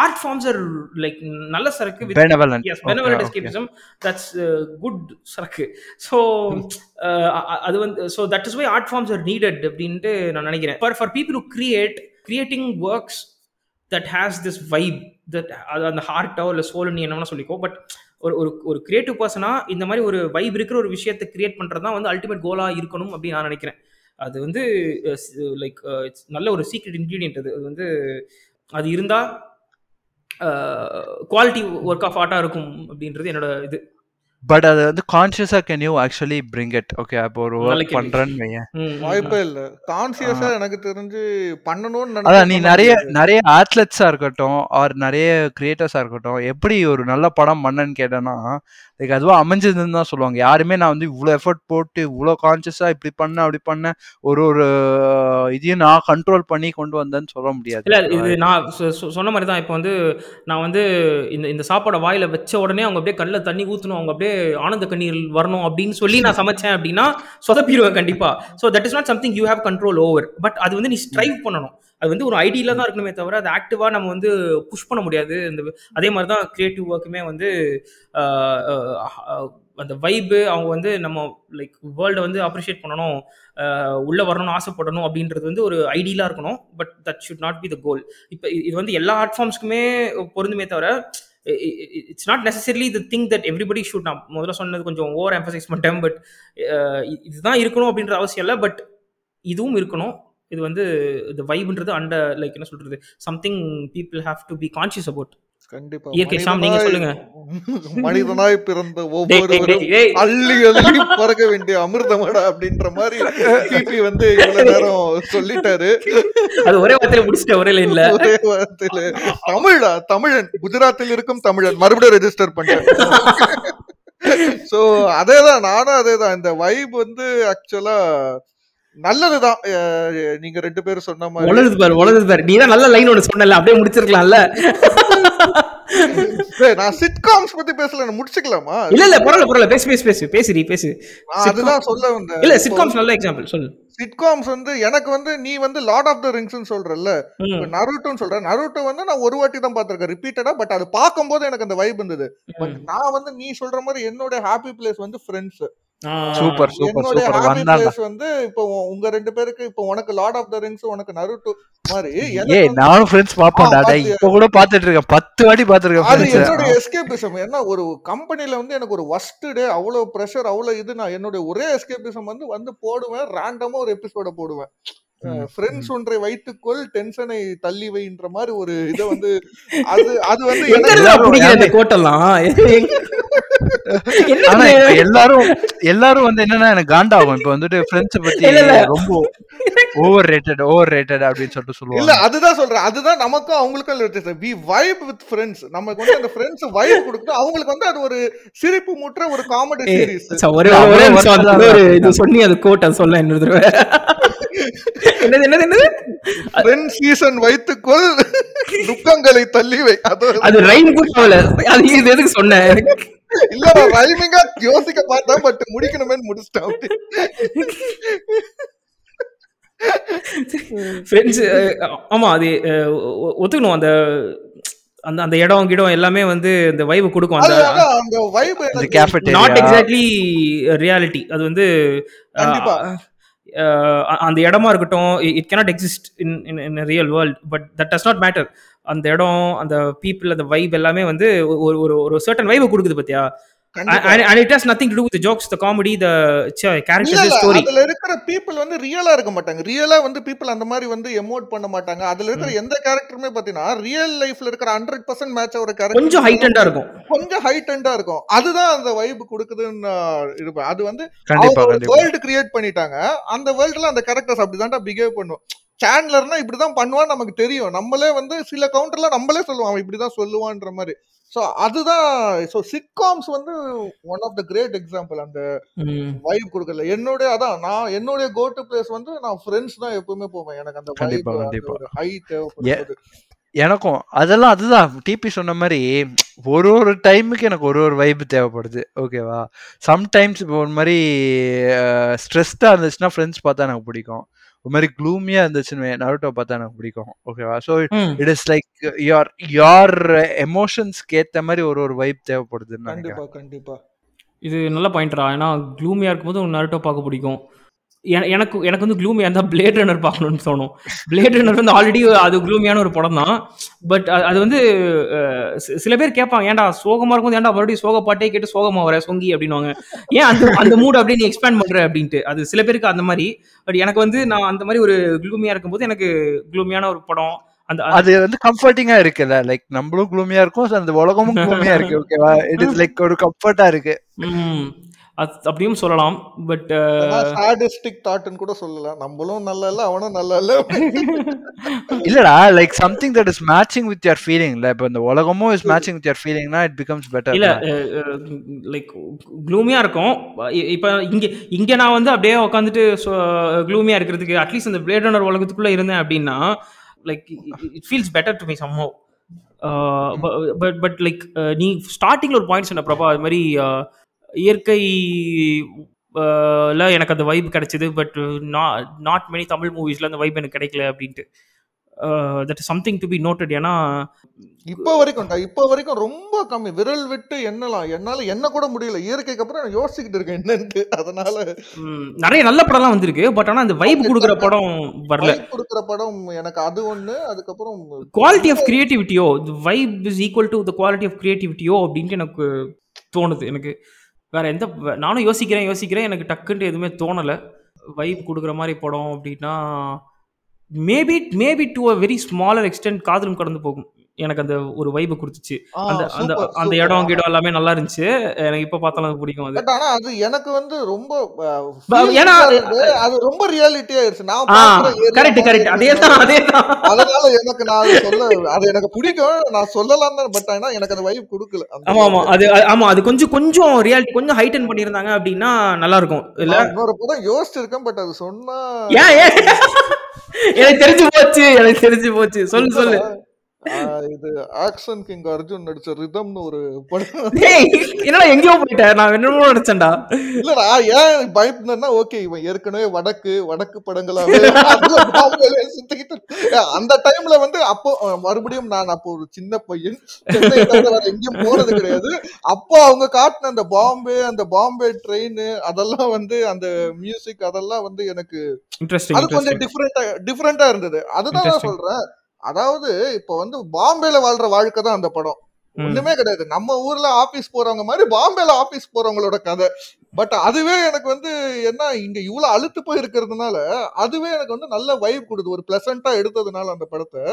ஆர்ட் ஃபார்ம்ஸ் ஆர் லைக் நல்ல சரக்கு benevolent. Yes benevolent. Escapism that's good சரக்கு. ஸோ அது வந்து so that is why art forms are needed அப்படின்ட்டு நான் நினைக்கிறேன். For for people create creating works that has this vibe that அது அந்த ஹார்ட்டோ இல்லை சோல் நீ என்ன சொல்லிக்கோ பட் ஒரு ஒரு ஒரு கிரியேட்டிவ் பர்சனாக இந்த மாதிரி ஒரு வைப் இருக்கிற ஒரு விஷயத்தை கிரியேட் பண்ணுறது தான் வந்து அல்டிமேட் கோலாக இருக்கணும் அப்படின்னு நான் நினைக்கிறேன். அது வந்து லைக் நல்ல ஒரு சீக்ரெட் இன்க்ரீடியன்ட் அது. அது வந்து அது இருந்தால் குவாலிட்டி ஒர்க் ஆஃப் ஆர்ட்டாக இருக்கும் அப்படின்றது என்னோட இது. பட் அது வந்து கான்சியஸா can you actually bring it okay அப்போ ஒரு ஒர்க். பண்றேன்னு வாய்ப்பே இல்ல. கான்சியஸா எனக்கு தெரிஞ்சு பண்ணணும்னு அதான் நீ நிறைய. நிறைய ஆத்லெட்ஸா இருக்கட்டும் ஆர் நிறைய கிரியேட்டர்ஸா இருக்கட்டும் எப்படி ஒரு நல்ல படம் பண்ணேன்னு கேட்டேன்னா லைக் அதுவா அமைஞ்சதுன்னு தான் சொல்லுவாங்க. யாருமே நான் வந்து இவ்வளோ எஃபர்ட் போட்டு இவ்வளோ கான்சியஸா இப்படி பண்ணேன் அப்படி பண்ணேன் ஒரு ஒரு இதையும் நான் கண்ட்ரோல் பண்ணி கொண்டு வந்தேன்னு சொல்ல முடியாது. இல்ல இது நான் சொன்ன மாதிரி தான். இப்போ வந்து நான் வந்து இந்த இந்த சாப்பாடை வாயில வச்ச உடனே அவங்க அப்படியே கல்ல தண்ணி ஊற்றணும் அவங்க அப்படியே ஆனந்த கண்ணீர் வரணும் அப்படின்னு சொல்லி நான் சமைச்சேன் அப்படின்னா சொதப்பிடுவேன் கண்டிப்பா. So that is not something you have control over but அது வந்து நீ ஸ்ட்ரைவ் பண்ணணும். அது வந்து ஒரு ஐடியில தான் இருக்கணுமே தவிர அது ஆக்டிவாக நம்ம வந்து புஷ் பண்ண முடியாது. இந்த அதே மாதிரி தான் கிரியேட்டிவ் ஒர்க்குமே வந்து அந்த வைப்பு அவங்க வந்து நம்ம லைக் வேர்ல்டை வந்து அப்ரிஷியேட் பண்ணணும் உள்ளே வரணும்னு ஆசைப்படணும் அப்படின்றது வந்து ஒரு ஐடியலாக இருக்கணும். But that should not be the goal இப்போ இது வந்து எல்லா ஆர்ட் ஃபார்ம்ஸ்க்குமே பொருந்துமே தவிர it's not necessarily the thing that everybody should நான் முதல்ல சொன்னது கொஞ்சம் ஓவர் எம்பசைஸ் பண்ணிட்டேன் பட் இதுதான் இருக்கணும் அப்படின்ற அவசியம் இல்லை. பட் இதுவும் இருக்கணும். இது வந்து இந்த வைப்ன்றது அண்டர் லைக் என்ன சொல்றது? Something people have to be conscious about கண்டிப்பா. இயற்கை சாம், நீங்க மனிதனாய் மனிதனாய் பிறந்த ஒவ்வொருவரும். அள்ளி அள்ளி பறக்க வேண்டிய அமிர்தமடா அப்படின்ற மாதிரி பிபி வந்து இவ்வளவு நேரம் சொல்லிட்டாரு. அது ஒரே வார்த்தையில முடிச்சிட்ட ஒரே லைன்ல ஒரே வார்த்தையில. தமிழா? தமிழன். குஜராத்தில் இருக்கும் தமிழன். மறுபடியும் ரெஜிஸ்டர் பண்ணிட்டேன். சோ அதேதான் நானும் அதேதான். இந்த வைப் வந்து ஆக்சுவலா நல்லதுதான். நீங்க ரெண்டு பேரும் சொன்ன மாதிரி உலகுது பாரு உலகுது பாரு. நீ தான் நல்ல லைன் ஒன்று சொன்னல அப்படியே முடிச்சிருக்கலாம்ல? நான் சிட்காம்ஸ் பத்தி பேசல முடிச்சுக்கலாமா? இல்ல இல்ல பரவாயில்ல பரவாயில்ல. பேசு பேசு பேசு பேசுறி பேசு. அதுதான் சொல்ல வந்தேன். இல்ல சிட்காம்ஸ் நல்ல எக்ஸாம்பிள் சொல்லு. சிட்காம்ஸ் வந்து எனக்கு வந்து நீ வந்து லார்ட் ஆஃப் த ரிங்ஸ் சொல்றல்ல நருட்டோன்னு சொல்றேன் நருட்டோ வந்து நான் ஒரு வாட்டி தான் பாத்திருக்கேன் ரிப்பீட்டடா பட் அது பார்க்கும்போது எனக்கு அந்த வைப் இருந்தது. பட். நான் வந்து நீ சொல்ற மாதிரி என்னோட ஹாப்பி பிளேஸ் வந்து friends super super super. Place வந்து இப்போ உங்க ரெண்டு பேருக்கு இப்போ உனக்கு லார்ட் ஆஃப் த ரிங்ஸ் உனக்கு நருட்டோ மாதிரி ஏய் நானும் ஃப்ரெண்ட்ஸ் பாப்பேன்டா ஆ, டேய்? இப்போ கூட பாத்துட்டு இருக்கேன். பத்து வாட்டி பாத்துருக்கேன் அது என்னோட எஸ்கேபிசம் என்ன ஒரு கம்பெனில வந்து எனக்கு ஒரு ஒஸ்ட் டே அவ்வளவு ப்ரெஷர் அவ்வளவு இது நான் என்னோட ஒரே எஸ்கேபிசம் வந்து வந்து போடுவேன் ரேண்டமா ஒரு எபிசோட போடுவேன். ஃப்ரெண்ட்ஸ் ஒன்றை வைத்துக்கொள் டென்ஷனை தள்ளி வைன்ற மாதிரி ஒரு இதை வந்து அது அது வந்து எங்க எனக்கு கோட்டெல்லாம்? என்ன ஆனா எல்லாரும் எல்லாரும் வந்து என்னன்னா எனக்கு காண்டாகும். இப்ப வந்துட்டு ஃப்ரெண்ட்ஸ் பத்தி இல்ல, இல்ல. ரொம்ப ஓவர் ரேட்டட் ஓவர் ரேட்டட் அப்படின்னு சொல்லிட்டு இல்ல சொல்லுவாங்க அதுதான் சொல்றேன். அதுதான் நமக்கும் அவங்களுக்கும் வி வைப் வித் ஃப்ரெண்ட்ஸ் நமக்கு வந்து அந்த ஃப்ரெண்ட்ஸ் வைப் கொடுக்குது அவங்களுக்கு வந்து அது ஒரு சிரிப்பு மூட்டுற ஒரு காமெடி சீரிஸ் ச- ஒரே ஒரே இது சொன்னி அது கோட் அது சொல்ல இன்னொரு தடவை என்னது என்னது என்னது? ஃப்ரெண்ட் சீசன் வைத்துக்கொள் துக்கங்களை தள்ளி வை அது அது ரைம் கூட ஆகல. அது இது எதுக்கு சொன்னேன் இல்ல ரைமிங்கா யோசிக்க பார்த்தேன் பட் முடிக்கணுமே முடிச்சிட்டேன். ஃப்ரெண்ட்ஸ் ஆமா அது ஒத்துக்கணும். அந்த அந்த அந்த இடம் கிடம் எல்லாமே வந்து இந்த வைவு கொடுக்கும். அந்த வைப் நாட் எக்ஸாக்ட்லி ரியாலிட்டி அது வந்து கண்டிப்பா. அந்த இடமா இருக்கட்டும் it cannot exist in in real world but that does not matter அந்த இடம் அந்த பீப்புள் அந்த வைப் எல்லாமே வந்து ஒரு ஒரு ஒரு சர்டன் வைவை கொடுக்குது பார்த்தியா கண்டிப்பா. and it has nothing to do with the jokes the comedy the இல்ல, characters இல்ல, the story. அதுல இருக்கிற பீப்புள் வந்து ரியலா இருக்க மாட்டாங்க. ரியலா வந்து பீப்புள் அந்த மாதிரி வந்து எமோட் பண்ண மாட்டாங்க. அதுல இருக்கிற எந்த கேரக்டருமே பாத்தீங்கன்னா ரியல் லைஃப்ல இருக்கிற ஹண்ட்ரட் பர்சன்ட் மேட்ச் ஒரு கேரக்டர் கொஞ்சம் ஹைட்டண்டா இருக்கும். கொஞ்சம் ஹைட்டண்டா இருக்கும். அதுதான் அந்த வைப் கொடுக்குதுன்னு இருப்பேன் அது வந்து வேர்ல்டு கிரியேட் பண்ணிட்டாங்க. அந்த வேர்ல்டுல அந்த கேரக்டர்ஸ் அப்படிதான்டா பிஹேவ் பண்ணும். சேண்ட்லர்னா இப்படிதான் பண்ணுவான்னு நமக்கு தெரியும். நம்மளே வந்து சில கவுண்டர்ல நம்மளே சொல்லுவோம் அவன் இப்படிதான் சொல்லுவான்ற மாதிரி. சோ அதுதான் சோ சிட்காம்ஸ் வந்து one of the great example அந்த. வைப் கொடுக்கல என்னுடைய அதான் நான் என்னுடைய கோ டு பிளேஸ் வந்து நான் ஃப்ரெண்ட்ஸ் தான் எப்பவுமே போவேன். எனக்கு அந்த வைப் ஹை தேவைப்படுது எனக்கும் அதெல்லாம் அதுதான். டிபி சொன்ன மாதிரி ஒரு ஒரு டைமுக்கு எனக்கு ஒரு ஒரு வைப் தேவைப்படுது. ஓகேவா சம்டைம்ஸ் இப்போ ஒரு மாதிரி ஸ்ட்ரெஸ்டாக இருந்துச்சுன்னா ஃப்ரெண்ட்ஸ் பார்த்தா எனக்கு பிடிக்கும். ஒரு மாதிரி க்ளூமியாக இருந்துச்சுன்னு நருட்டோ பார்த்தா எனக்கு பிடிக்கும். ஓகேவா ஸோ. இட் இஸ் லைக் யார் யார் எமோஷன்ஸ்க்கு ஏற்ற மாதிரி ஒரு ஒரு வைப் தேவைப்படுதுன்னு கண்டிப்பா கண்டிப்பா. இது நல்ல பாயிண்ட்ரா ஏன்னா க்ளூமியாக இருக்கும்போது நருட்டோ பார்க்க பிடிக்கும். எனக்கு எனக்கு வந்து க்ளூமியாக இருந்தால் பிளேட் ரன்னர் பார்க்கணும்னு தோணும். பிளேட் ரன்னர் வந்து ஆல்ரெடி அது க்ளூமியான ஒரு படம் தான். பட் அது வந்து சில பேர் கேட்பாங்க ஏன்டா சோகமாக இருக்கும்போது ஏன்டா மறுபடியும் சோக பாட்டே கேட்டு சோகமாக வர சொங்கி அப்படின்னுவாங்க. ஏன் அந்த அந்த மூட் அப்படியே நீ எக்ஸ்பேண்ட் பண்ணுற அப்படின்ட்டு. அது சில பேருக்கு அந்த மாதிரி. பட் எனக்கு வந்து நான் அந்த மாதிரி ஒரு க்ளூமியாக இருக்கும்போது எனக்கு க்ளூமியான ஒரு படம் அந்த அது வந்து கம்ஃபர்டிங்கா இருக்குல்ல. லைக் நம்மளும் குளுமையா இருக்கும் அந்த உலகமும் குளுமையா இருக்கு ஓகேவா இட் இஸ் லைக் ஒரு கம்ஃபர்ட்டா இருக்கு. அப்படியும் சொல்லலாம் பட் சாடிஸ்டிக் தாட்னு கூட சொல்லலாம். நம்மளும் நல்ல இல்ல அவனும் நல்ல இல்ல. இல்லடா like something that is matching with your feeling இல்ல? இப்போ இந்த உலகமும் இஸ் மேட்சிங் வித் யுவர் ஃபீலிங்னா இட் பிகம்ஸ் பெட்டர் இல்ல லைக் க்ளூமியா இருக்கும். இ- இப்ப இங்க இங்க நான் வந்து அப்படியே உட்காந்துட்டு க்ளூமியா இருக்கிறதுக்கு அட்லீஸ்ட் அந்த பிளேட் ரன்னர் உலகத்துக்குள்ள இருந்தேன் அப்படின்னா like it feels better to me somehow but but like நீ ஸ்டார்டிங்ல ஒரு பாயிண்ட் சொன்ன பிரபா அது மாதிரி uh, இயற்கை ல எனக்கு அந்த வைப் கிடைச்சது பட் நாட் மெனி தமிழ் மூவிஸ்ல அந்த வைப் எனக்கு கிடைக்கல அப்படின்ட்டு. That something to be noted ஏன்னா இப்ப வரைக்கும் இப்ப வரைக்கும் ரொம்ப கம்மி. விரல் விட்டு எண்ணலாம். என்னால என்ன கூட முடியல. இயற்கைக்கு அப்புறம் நான் யோசிச்சுக்கிட்டு இருக்கேன் என்னன்ட்டு. அதனால நிறைய நல்ல படம்லாம் வந்திருக்கு. பட் ஆனா அந்த வைப் கொடுக்குற படம் வரல. கொடுக்குற படம் எனக்கு அது ஒண்ணு. அதுக்கப்புறம் quality of கிரியேட்டிவிட்டியோ vibe is equal to the quality of கிரியேட்டிவிட்டியோ அப்படின்ட்டு எனக்கு தோணுது எனக்கு. வேறு எந்த நானும் யோசிக்கிறேன் யோசிக்கிறேன். எனக்கு டக்குன்ட்டு எதுவுமே தோணலை. வைப் கொடுக்குற மாதிரி படம் அப்படின்னா maybe maybe to a very smaller extent Kadhalum Kadandhu Pogum. எனக்கு அந்த ஒரு வைபை கொடுத்துச்சு. அந்த அந்த அந்த. இடம் கிடம் எல்லாமே நல்லா இருந்துச்சு. எனக்கு இப்போ பார்த்தாலும் அது பிடிக்கும் அது. ஆனா அது எனக்கு வந்து ரொம்ப ஏன்னா-. அது ரொம்ப ரியாலிட்டி ஆயிருச்சு. நான் கரெக்ட் கரெக்ட் அதே. தான் அதே தான் அதனால எனக்கு நான் சொல்ல அது எனக்கு பிடிக்கும். நான் சொல்லலாம் தான் பட் ஆனா எனக்கு அந்த வைப் கொடுக்கல. ஆமா ஆமா. அது ஆமா அது கொஞ்சம் கொஞ்சம் ரியாலிட்டி கொஞ்சம் ஹைட்டன் பண்ணியிருந்தாங்க அப்படின்னா நல்லா இருக்கும் இல்ல இன்னொரு படம் யோசிச்சிருக்கேன் பட் அது சொன்னா ஏன் எனக்கு தெரிஞ்சு போச்சு எனக்கு தெரிஞ்சு போச்சு. சொல்லு சொல்லு. ஆஹ் இது ஆக்ஷன் கிங் அர்ஜுன் நடிச்ச ரிதம்னு ஒரு படம். டேய் என்னடா எங்கேயோ போயிட்ட? நான் என்னமோ நினைச்சேன்டா இல்லடா ஏன் பயப்படுனா ஓகே இவன் ஏற்கனவே வடக்கு வடக்கு படங்களாவே அதுல பாம்பேல சுத்திக்கிட்டு இருக்கு. அந்த டைம்ல வந்து அப்போ அஹ், மறுபடியும் நான் அப்போ ஒரு சின்ன பையன். சென்னை தவிர வேற எங்கேயும் போனது கிடையாது. அப்போ அவங்க காட்டின அந்த பாம்பே அந்த பாம்பே ட்ரெயின் அதெல்லாம் வந்து அந்த மியூசிக் அதெல்லாம் வந்து எனக்கு இன்ட்ரெஸ்டிங் அது கொஞ்சம் டிஃப்ரெண்டா டிஃப்ரெண்டா இருந்தது. அதுதான் நான் Interesting. சொல்றேன். அதாவது இப்போ வந்து பாம்பேல வாழ்ற வாழ்க்கை தான் அந்த படம். ஒண்ணுமே கிடையாது. நம்ம ஊர்ல ஆபீஸ் போறவங்க மாதிரி பாம்பேல ஆபீஸ் போறவங்களோட கதை. பட் அதுவே எனக்கு வந்து என்ன இங்க இவ்வளவு அழுத்து போய் இருக்கிறதுனால அதுவே எனக்கு வந்து நல்ல வைப் கொடுது ஒரு பிளசண்டா எடுத்ததுனால அந்த படத்தை.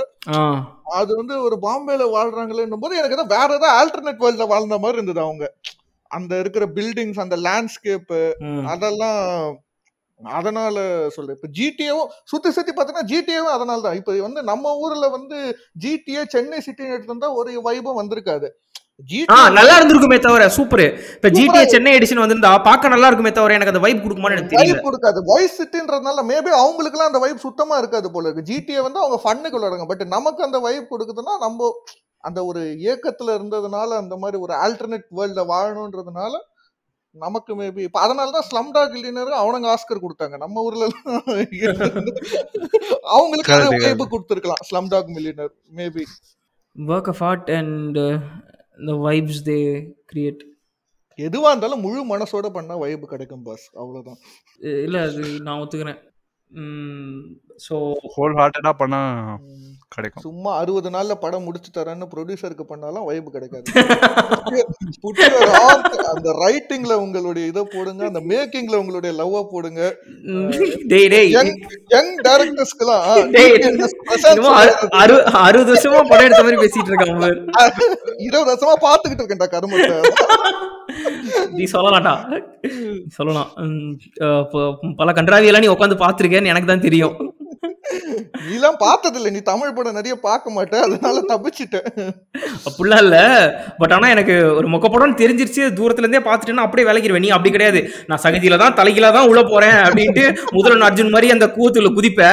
அது வந்து ஒரு பாம்பேல வாழ்றாங்களேன்னும் போது எனக்கு ஏதோ வேற ஏதாவது ஆல்டர்னேட் வேர்ல்ட்ல வாழ்ந்த மாதிரி இருந்தது அவங்க. அந்த இருக்கிற பில்டிங்ஸ் அந்த லேண்ட்ஸ்கேப் ம். அதெல்லாம் அதனால சொல்றேன். இப்ப ஜிடிஏவும் சுத்தி சுத்தி பாத்தீங்கன்னா ஜிடிஏவும் அதனால தான் இப்ப வந்து நம்ம ஊர்ல வந்து ஜிடிஏ சென்னை சிட்டின்னு எடுத்திருந்தா ஒரு வைபம் வந்திருக்காது. நல்லா இருந்திருக்குமே தவிர சூப்பர் இப்ப ஜிடிஏ சென்னை எடிஷன் வந்திருந்தா பார்க்க நல்லா இருக்குமே தவிர எனக்கு அந்த வைப் கொடுக்குமான்னு எனக்கு தெரியல. கொடுக்காது. வாய்ஸ் சிட்டின்றதுனால மேபி அவங்களுக்குலாம் அந்த வைப் சுத்தமா இருக்காது போல இருக்கு. ஜிடிஏ வந்து அவங்க ஃபன்னுக்கு விளையாடுங்க பட் நமக்கு அந்த வைப் கொடுக்குதுன்னா நம்ம அந்த ஒரு ஏக்கத்துல இருந்ததுனால அந்த மாதிரி ஒரு ஆல்டர்னேட் வேர்ல்ட்ல வாழணுன்றதுனால நமக்கு மேபி இப்ப அதனால தான் ஸ்லம் டாக் இல்லினர் அவனுங்க ஆஸ்கர் கொடுத்தாங்க. நம்ம ஊர்ல அவங்களுக்கு வைப் கொடுத்துருக்கலாம். Slumdog Millionaire maybe work of art and the vibes they create எதுவா இருந்தாலும் முழு மனசோட பண்ணா வைப் கிடைக்கும் பாஸ் அவ்வளவுதான். இல்ல அது நான் ஒத்துக்கிறேன். ஸோ ஹோல் ஹார்ட்டடா பண்ணா கிடைக்கும். சும்மா அறுபது நாள்ல படம் முடிச்சு தரேன்னு ப்ரொடியூசருக்கு பண்ணாலும் வைப் கிடைக்காது. அந்த ரைட்டிங்ல உங்களுடைய இதை போடுங்க அந்த மேக்கிங்ல உங்களுடைய லவ்வ போடுங்க. டேய் டேய். யங் டைரக்டர்ஸ்க்குலாம் அறுபது வருஷமா படம் எடுத்த மாதிரி பேசிட்டு இருக்கான் பாரு. இருபது வருஷமா பாத்துக்கிட்டு இருக்கேன்டா கருமத்தை. நீ சொல்லலாம்டா. சொல்லலாம். பல கன்றாவியெல்லாம் நீ உட்காந்து பார்த்திருக்கேன்னு எனக்கு தான் தெரியும். நீலாம் பார்த்தது இல்ல நீ தமிழ் படம் நிறைய பார்க்க மாட்டே. அதனால தப்பிச்சிட்ட. அப்படிலாம் இல்ல. பட் ஆனா எனக்கு ஒரு மொக்க படம்னு தெரிஞ்சிருச்சு. தூரத்துல இருந்தே பார்த்துட்டேன்னா அப்படியே விளக்கிடுவேன் நீ அப்படி கிடையாது. நான் சகதியில தான் தலைகீழ தான் உள்ள போறேன் அப்படின்ட்டு முதல்வன் அர்ஜுன் மாதிரி அந்த கூத்துல குதிப்ப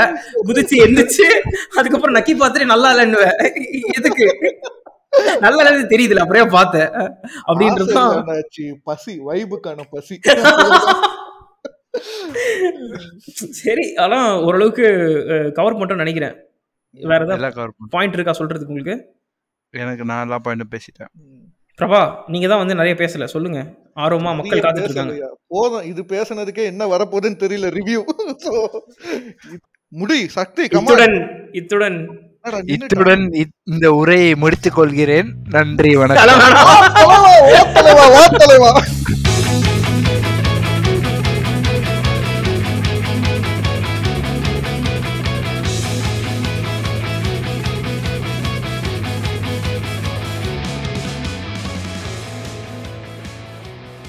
குதிச்சு எந்திரிச்சு அதுக்கப்புறம் நக்கி பார்த்துட்டு நல்லா இல்லைன்னுவேன். எதுக்கு? நல்லா இல்லைன்னு தெரியுதுல அப்படியே பார்த்தேன். இல்லைன்னாச்சு, பசி வைபுக்கான பசி. சரி ஆனா ஓரளவுக்கு கவர் பண்ணிட்டோம்னு நினைக்கிறேன். வேற ஏதாவது. பாயிண்ட் இருக்கா சொல்றதுக்கு உங்களுக்கு? எனக்கு நான் எல்லா பாயிண்டும் பேசிட்டேன். பிரபா நீங்க தான் வந்து நிறைய பேசல. சொல்லுங்க. ஆர்வமா மக்கள் காத்துட்டு இருக்காங்க? போதும் இது பேசுனதுக்கே என்ன வரப்போகுதுன்னு தெரியல ரிவ்யூ முடி சக்தி இத்துடன் இத்துடன். இத்துடன் இத்- இந்த உரையை முடித்துக் கொள்கிறேன். நன்றி வணக்கம்.